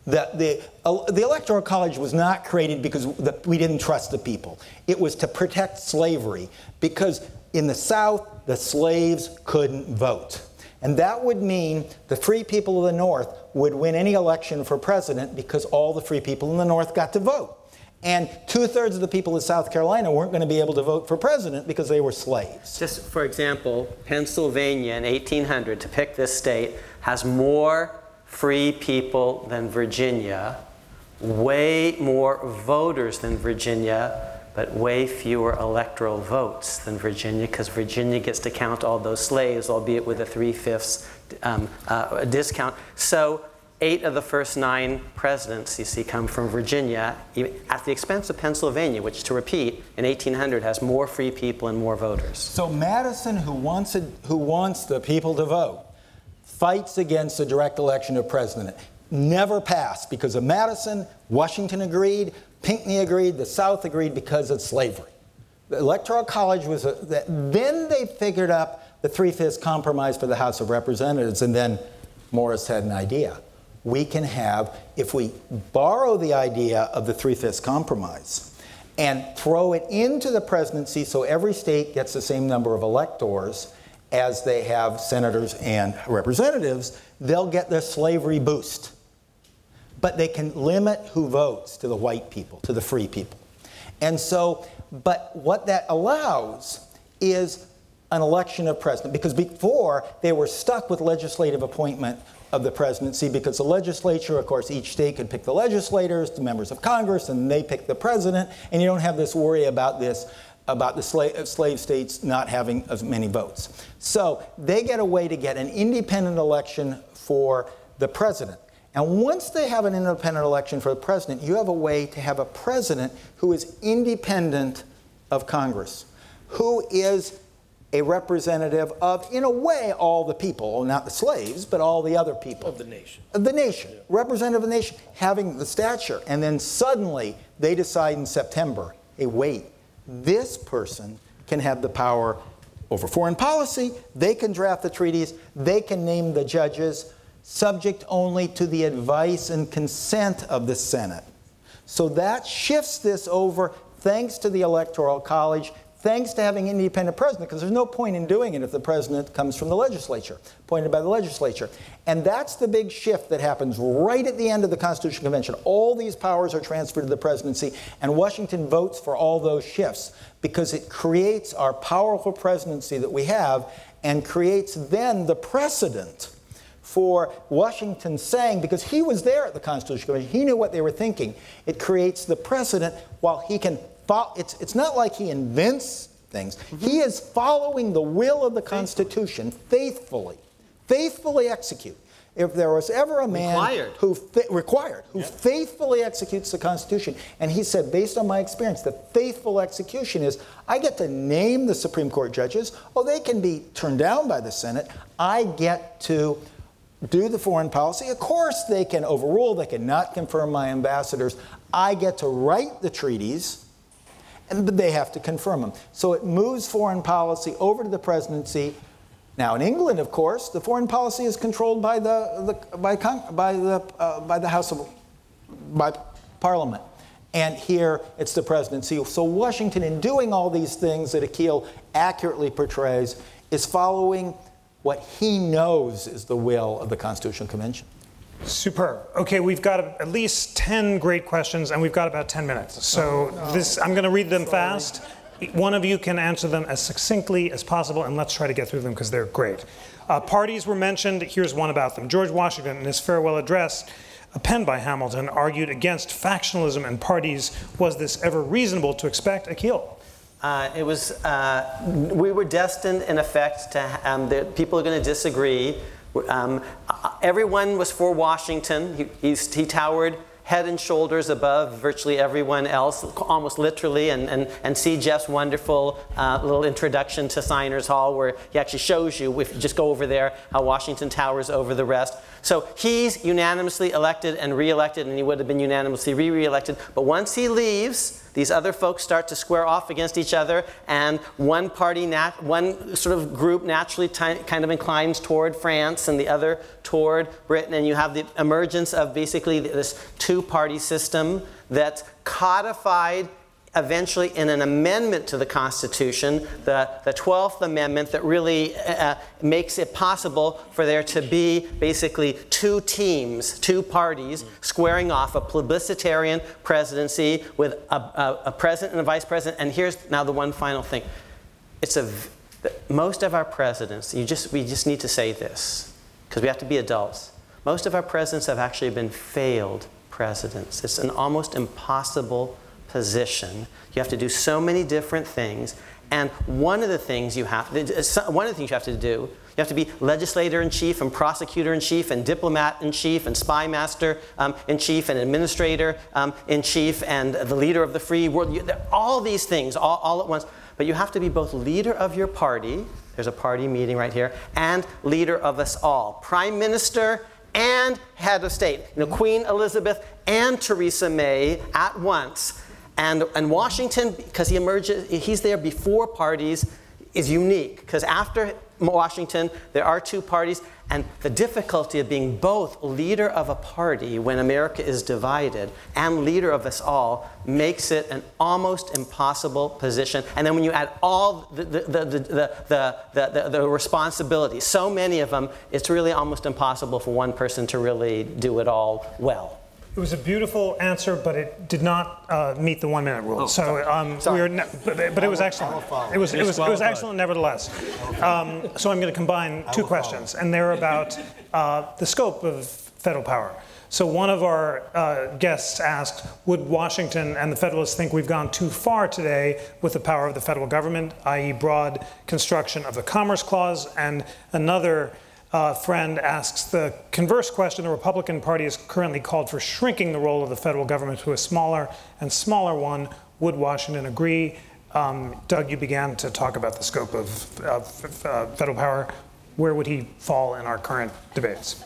The, the, uh, the Electoral College was not created because the, we didn't trust the people. It was to protect slavery because in the South, the slaves couldn't vote. And that would mean the free people of the North would win any election for president because all the free people in the North got to vote. And two thirds of the people of South Carolina weren't going to be able to vote for president because they were slaves. Just for example, Pennsylvania in 1800, to pick this state, has more free people than Virginia, way more voters than Virginia, but way fewer electoral votes than Virginia, because Virginia gets to count all those slaves, albeit with a three fifths um, uh, discount. So, eight of the first nine presidents you see come from Virginia, at the expense of Pennsylvania, which, to repeat, in 1800 has more free people and more voters. So Madison, who wants, it, who wants the people to vote, fights against the direct election of president. Never passed because of Madison. Washington agreed. Pinckney agreed. The South agreed because of slavery. The Electoral College was a, then they figured up the three-fifths compromise for the House of Representatives, and then Morris had an idea. We can have, if we borrow the idea of the three-fifths compromise and throw it into the presidency so every state gets the same number of electors as they have senators and representatives, they'll get their slavery boost. But they can limit who votes to the white people, to the free people. And so, but what that allows is an election of president, because before they were stuck with legislative appointment of the presidency because the legislature, of course, each state could pick the legislators, the members of Congress, and they pick the president, and you don't have this worry about this about the slave, slave states not having as many votes. So they get a way to get an independent election for the president. And once they have an independent election for the president, you have a way to have a president who is independent of Congress, who is a representative of, in a way, all the people, not the slaves, but all the other people. Of the nation. Of the nation, representative of the nation, having the stature. And then suddenly they decide in September hey, wait, this person can have the power over foreign policy, they can draft the treaties, they can name the judges, subject only to the advice and consent of the Senate. So that shifts this over thanks to the Electoral College, thanks to having an independent president, because there's no point in doing it if the president comes from the legislature, appointed by the legislature. And that's the big shift that happens right at the end of the Constitutional Convention. All these powers are transferred to the presidency, and Washington votes for all those shifts because it creates our powerful presidency that we have and creates then the precedent for Washington saying, because he was there at the Constitutional Convention, he knew what they were thinking. It creates the precedent while he can follow. It's, it's not like he invents things, mm-hmm. he is following the will of the Constitution faithfully, faithfully execute. If there was ever a man required. who required who faithfully executes the Constitution, and he said, based on my experience, the faithful execution is I get to name the Supreme Court judges. Oh, they can be turned down by the Senate. I get to do the foreign policy. Of course, they can overrule, they can not confirm my ambassadors. I get to write the treaties, and they have to confirm them. So it moves foreign policy over to the presidency. Now, in England, of course, the foreign policy is controlled by the, the by, by, the, uh, by the House of by Parliament. And here it's the presidency. So Washington, in doing all these things that Akhil accurately portrays, is following what he knows is the will of the Constitutional Convention. Superb. Okay, we've got at least 10 great questions and we've got about 10 minutes. So oh, no. this I'm going to read them Sorry. fast. One of you can answer them as succinctly as possible and let's try to get through them because they're great. Uh, parties were mentioned. Here's one about them. George Washington, in his farewell address, penned by Hamilton, argued against factionalism and parties. Was this ever reasonable to expect? Akhil. Uh, it was, uh, we were destined, in effect, to, um, people are going to disagree. Um, everyone was for Washington. He, he towered head and shoulders above virtually everyone else, almost literally, and, and, and see Jeff's wonderful uh, little introduction to Signers Hall where he actually shows you, if you just go over there, how Washington towers over the rest. So he's unanimously elected and re-elected, and he would have been unanimously re-elected. But once he leaves, these other folks start to square off against each other, and one party, nat- one sort of group naturally t- kind of inclines toward France, and the other toward Britain, and you have the emergence of basically this two-party system that's codified eventually in an amendment to the Constitution, the, the 12th Amendment, that really uh, makes it possible for there to be basically two teams, two parties, squaring off a plebiscitarian presidency with a, a, a president and a vice president. And here's now the one final thing. It's a, most of our presidents, you just, we just need to say this, because we have to be adults. Most of our presidents have actually been failed presidents. It's an almost impossible position. You have to do so many different things. And one of the things you have one of the things you have to do, you have to be legislator in chief and prosecutor in chief and diplomat in chief and spy master um, in chief and administrator um, in chief and the leader of the free world. You, all these things all, all at once. But you have to be both leader of your party, there's a party meeting right here, and leader of us all. Prime minister and head of state. You know, Queen Elizabeth and Theresa May at once and, and Washington, because he emerges, he's there before parties, is unique. Because after Washington, there are two parties, and the difficulty of being both leader of a party when America is divided and leader of us all makes it an almost impossible position. And then when you add all the, the, the, the, the, the, the responsibilities, so many of them, it's really almost impossible for one person to really do it all well. It was a beautiful answer, but it did not uh, meet the one minute rule. Oh, so um, we are, ne- but, but, it was excellent. It was, it was, it was excellent, nevertheless. Um, so I'm going to combine two questions, and they're about uh, the scope of federal power. So one of our uh, guests asked, would Washington and the Federalists think we've gone too far today with the power of the federal government, i.e., broad construction of the Commerce Clause, and another uh, friend asks the converse question the Republican Party is currently called for shrinking the role of the federal government to a smaller and smaller one. Would Washington agree? Um, Doug, you began to talk about the scope of uh, uh, federal power. Where would he fall in our current debates?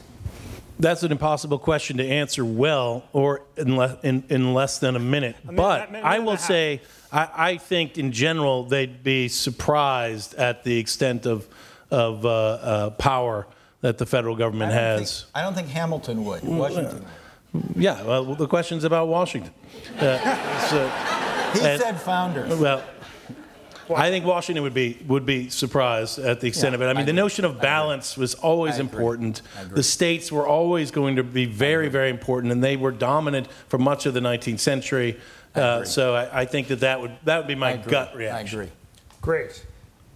That's an impossible question to answer well or in, le- in, in less than a minute. but I a will say, I, I think in general they'd be surprised at the extent of, of uh, uh, power that the federal government I don't has. think- I don't think Hamilton would, Washington would. Yeah, well, the question's about Washington. Uh, so, He And- said founder. well, I think Washington would be would be surprised at the extent Yeah, of it. I mean, I the agree. notion of balance was always I agree. important. I agree. The states were always going to be very, very important, and they were dominant for much of the 19th century. Uh, so I, I think that that would that would be my I agree. gut I reaction. agree. Great.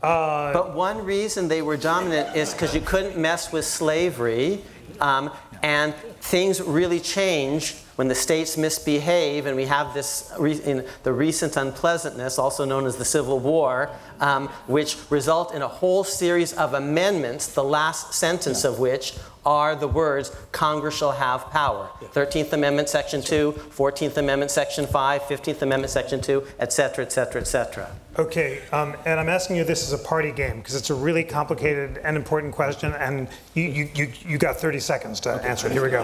But one reason they were dominant is because you couldn't mess with slavery, um, and things really change when the states misbehave, and we have this re- in the recent unpleasantness, also known as the Civil War, um, which result in a whole series of amendments. The last sentence of which are the words "Congress shall have power." 13th Amendment, Section 2, 14th Amendment, Section 5, 15th Amendment, Section 2, et cetera, et cetera, et cetera. Okay, um, and I'm asking you this as a party game because it's a really complicated and important question, and you, you, you, you got 30 seconds to answer it. Here we go.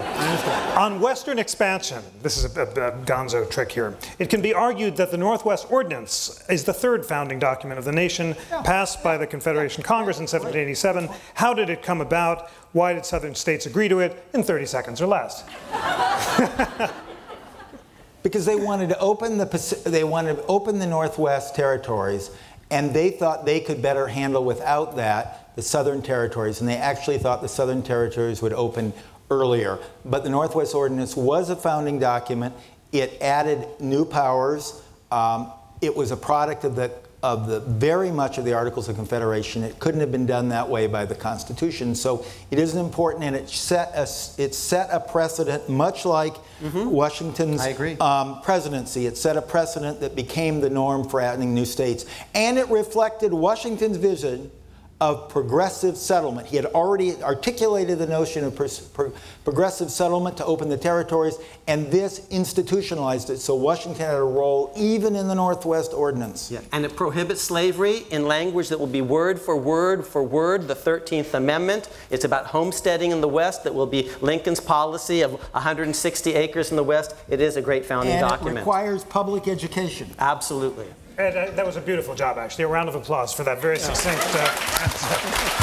On Western expansion, this is a, a, a gonzo trick here. It can be argued that the Northwest Ordinance is the third founding document of the nation, passed by the Confederation Congress in 1787. How did it come about? Why did Southern states agree to it? In 30 seconds or less. Because they wanted to open the they wanted to open the Northwest territories, and they thought they could better handle without that the Southern territories, and they actually thought the Southern territories would open earlier. But the Northwest Ordinance was a founding document. It added new powers. Um, it was a product of the of the very much of the Articles of Confederation. It couldn't have been done that way by the Constitution. So it is important, and it set a it set a precedent, much like Washington's I agree. um, presidency. It set a precedent that became the norm for adding new states. And it reflected Washington's vision of progressive settlement. He had already articulated the notion of pro- progressive settlement to open the territories, and this institutionalized it. So Washington had a role even in the Northwest Ordinance. Yeah, and it prohibits slavery in language that will be word for word for word, the 13th Amendment. It's about homesteading in the West that will be Lincoln's policy of 160 acres in the West. It is a great founding document. And it requires public education. Absolutely. Ed, uh, that was a beautiful job, actually. A round of applause for that very succinct uh, answer.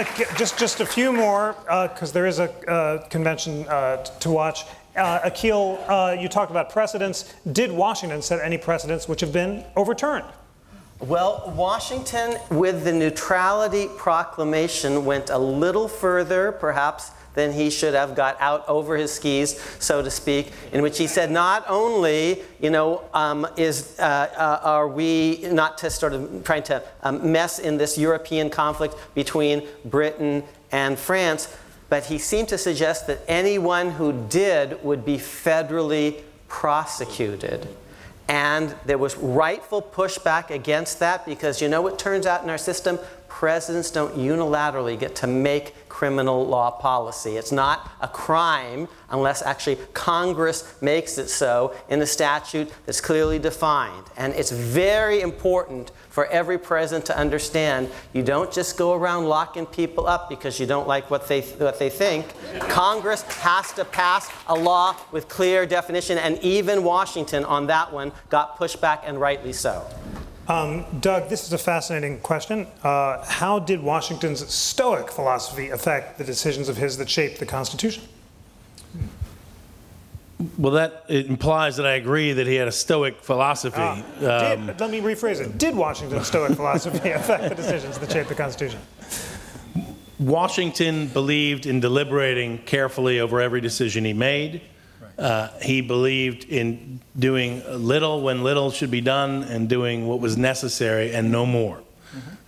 Okay, just, just a few more, because there is a uh, convention uh, to watch. Uh, Akhil, uh, you talked about precedents. Did Washington set any precedents which have been overturned? Well, Washington, with the Neutrality Proclamation, went a little further, perhaps, than he should have, got out over his skis, so to speak, in which he said, not only, you know, um, is, uh, uh, are we not to sort of trying to um, mess in this European conflict between Britain and France, but he seemed to suggest that anyone who did would be federally prosecuted. And there was rightful pushback against that because you know what turns out in our system? Presidents don't unilaterally get to make criminal law policy. It's not a crime unless actually Congress makes it so in a statute that's clearly defined. And it's very important for every president to understand you don't just go around locking people up because you don't like what they, what they think. Congress has to pass a law with clear definition, and even Washington on that one got pushback, and rightly so. Um, Doug, this is a fascinating question. Uh, how did Washington's Stoic philosophy affect the decisions of his that shaped the Constitution? Well, that it implies that I agree that he had a Stoic philosophy. Ah, Um, did, let me rephrase it. Did Washington's Stoic philosophy affect the decisions that shaped the Constitution? Washington believed in deliberating carefully over every decision he made. Uh, he believed in doing little when little should be done and doing what was necessary and no more.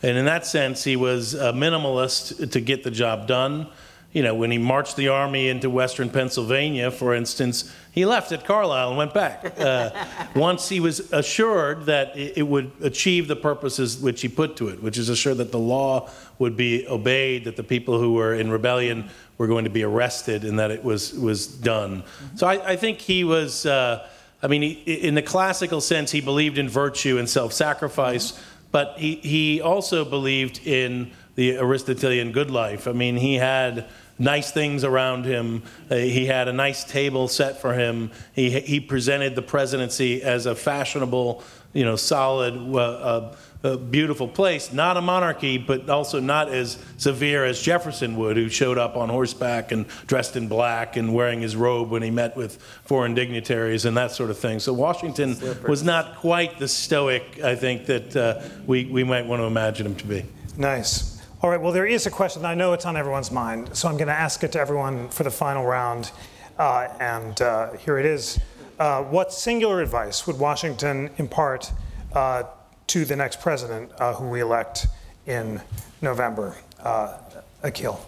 And in that sense, he was a minimalist to get the job done. You know, when he marched the army into western Pennsylvania, for instance, he left at Carlisle and went back. Uh, once he was assured that it, would achieve the purposes which he put to it, which is assured that the law would be obeyed, that the people who were in rebellion were going to be arrested, and that it was was done. So I, I think he was. Uh, I mean, he, in the classical sense, he believed in virtue and self sacrifice, but he, he also believed in the Aristotelian good life. I mean, he had nice things around him. Uh, he had a nice table set for him. He, he presented the presidency as a fashionable, you know, solid, uh, uh, beautiful place, not a monarchy, but also not as severe as Jefferson would, who showed up on horseback and dressed in black and wearing his robe when he met with foreign dignitaries and that sort of thing. So Washington was not quite the stoic, I think, that uh, we, we might want to imagine him to be. Nice. All right, well, there is a question. I know it's on everyone's mind, so I'm going to ask it to everyone for the final round. Uh, and uh, here it is. Uh, what singular advice would Washington impart uh, to the next president uh, who we elect in November. Uh, Akhil.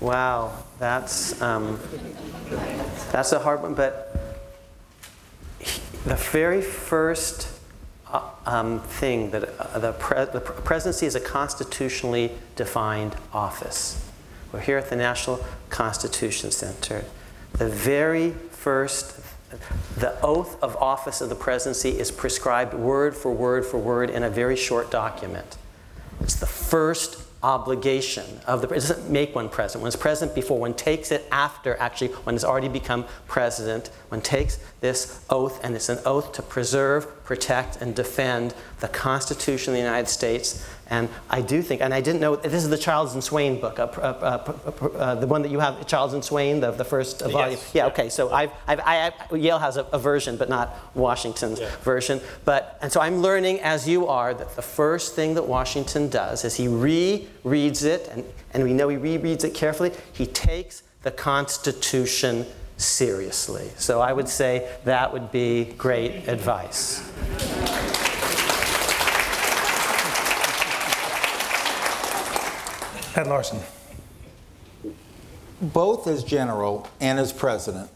Wow, that's um, that's a hard one. But the very first um, thing that uh, the, pre- the presidency is a constitutionally defined office. We're here at the National Constitution Center. The very first the oath of office of the presidency is prescribed word for word for word in a very short document. It's the first obligation of the it doesn't make one president. When it's president before, one takes it after actually one has already become president, one takes this oath and it's an oath to preserve, protect, and defend the Constitution of the United States and I do think, and I didn't know, this is the Childs and Swaine book, uh, uh, uh, the one that you have, Childs and Swaine, the, the first volume. Yes. Yeah, okay, so I've, I've, I, Yale has a, a, version, but not Washington's yeah. version. But, and so I'm learning, as you are, that the first thing that Washington does is he rereads it, and, and we know he rereads it carefully. He takes the Constitution seriously. So I would say that would be great advice. Ed Larson. Both as general and as president,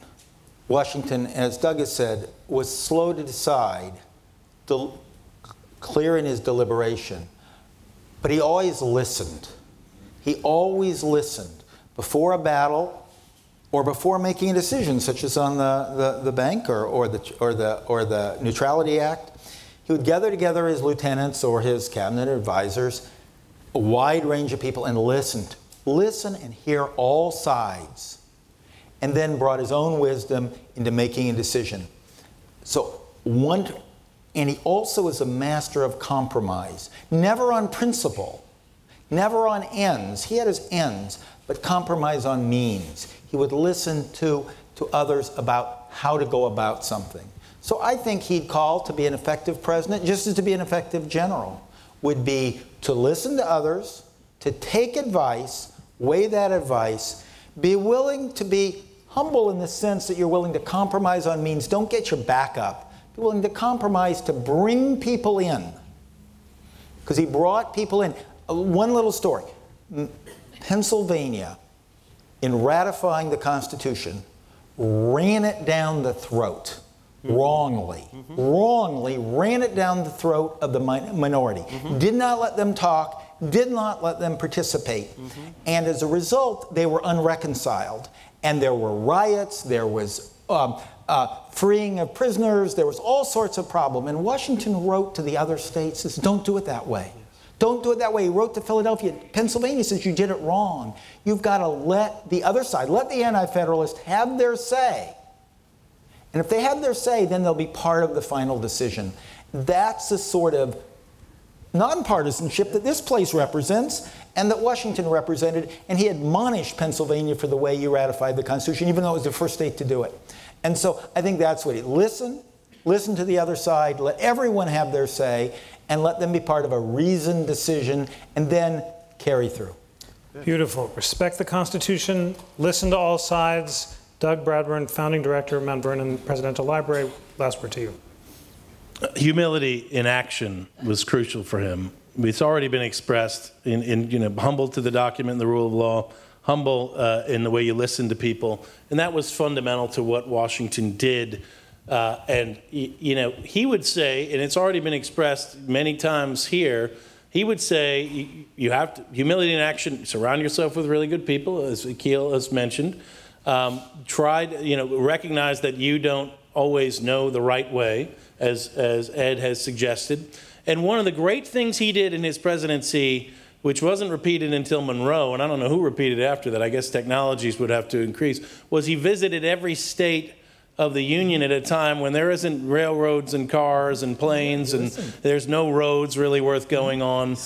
Washington, as Doug has said, was slow to decide, del- clear in his deliberation, but he always listened. He always listened before a battle or before making a decision, such as on the, the, the bank or, or, the, or, the, or the Neutrality Act. He would gather together his lieutenants or his cabinet advisors a wide range of people and listened. Listen and hear all sides. And then brought his own wisdom into making a decision. So, one, and he also was a master of compromise, never on principle, never on ends. He had his ends, but compromise on means. He would listen to, to others about how to go about something. So I think he'd call to be an effective president just as to be an effective general would be to listen to others, to take advice, weigh that advice, be willing to be humble in the sense that you're willing to compromise on means. Don't get your back up. Be willing to compromise to bring people in. Because he brought people in. Uh, one little story Pennsylvania, in ratifying the Constitution, ran it down the throat mm-hmm. wrongly, mm-hmm. wrongly ran it down the throat of the minority, mm-hmm. did not let them talk, did not let them participate. Mm-hmm. And as a result, they were unreconciled. And there were riots, there was um, uh, freeing of prisoners, there was all sorts of problem. And Washington wrote to the other states, says, don't do it that way. Don't do it that way. He wrote to Philadelphia. Pennsylvania says you did it wrong. You've got to let the other side, let the Anti Federalists have their say. And if they have their say, then they'll be part of the final decision. That's the sort of nonpartisanship that this place represents and that Washington represented. And he admonished Pennsylvania for the way you ratified the Constitution, even though it was the first state to do it. And so I think that's what he listen, listen to the other side, let everyone have their say, and let them be part of a reasoned decision, and then carry through. Beautiful. Respect the Constitution, listen to all sides Doug Bradburn, founding director of Mount Vernon Presidential Library, last word to you. Humility in action was crucial for him. It's already been expressed in, in you know, humble to the document and the rule of law, humble uh, in the way you listen to people. And that was fundamental to what Washington did. Uh, and, you know, he would say, and it's already been expressed many times here, he would say, you have to, humility in action, surround yourself with really good people, as Akhil has mentioned. Um, try to, you know, recognize that you don't always know the right way, as, as Ed has suggested. And one of the great things he did in his presidency, which wasn't repeated until Monroe, and I don't know who repeated after that, I guess technologies would have to increase, was he visited every state of the Union at a time when there isn't railroads and cars and planes and there's no roads really worth going on.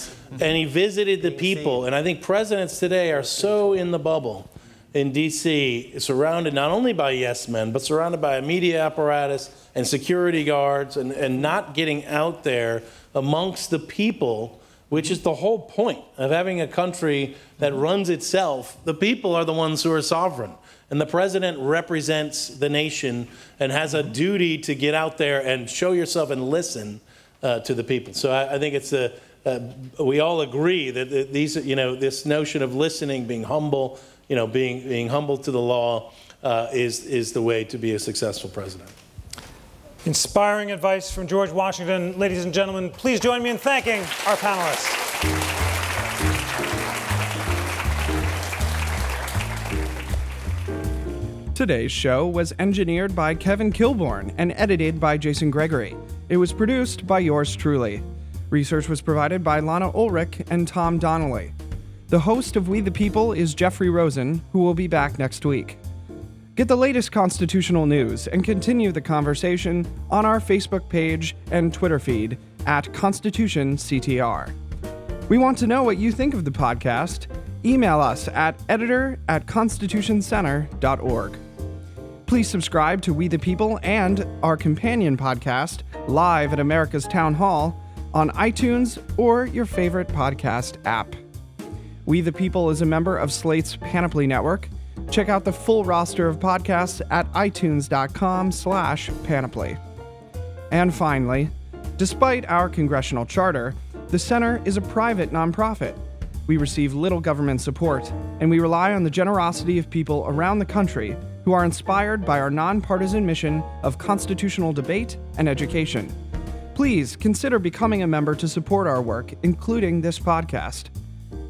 And he visited the people. And I think presidents today are so in the bubble in DC, surrounded not only by yes men, but surrounded by a media apparatus and security guards and, and not getting out there amongst the people, which is the whole point of having a country that runs itself. The people are the ones who are sovereign. And the president represents the nation and has a duty to get out there and show yourself and listen uh, to the people. So I, I think it's a, we all agree that these, you know, this notion of listening, being humble, you know, being, being humble to the law uh, is, is the way to be a successful president. Inspiring advice from George Washington. Ladies and gentlemen, please join me in thanking our panelists. Today's show was engineered by Kevin Kilborn and edited by Jason Gregory. It was produced by yours truly. Research was provided by Lana Ulrich and Tom Donnelly. The host of We the People is Jeffrey Rosen, who will be back next week. Get the latest constitutional news and continue the conversation on our Facebook page and Twitter feed at Constitution CTR. We want to know what you think of the podcast. Email us at editor at constitutioncenter.org. Please subscribe to We the People and our companion podcast, Live at America's Town Hall, on iTunes or your favorite podcast app. We the People is a member of Slate's Panoply Network. Check out the full roster of podcasts at itunes.com slash panoply. And finally, despite our congressional charter, the Center is a private nonprofit. We receive little government support, and we rely on the generosity of people around the country who are inspired by our nonpartisan mission of constitutional debate and education. Please consider becoming a member to support our work, including this podcast.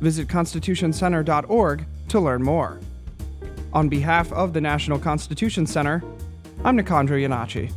Visit constitutioncenter.org to learn more. On behalf of the National Constitution Center, I'm Nicandra Iannacci.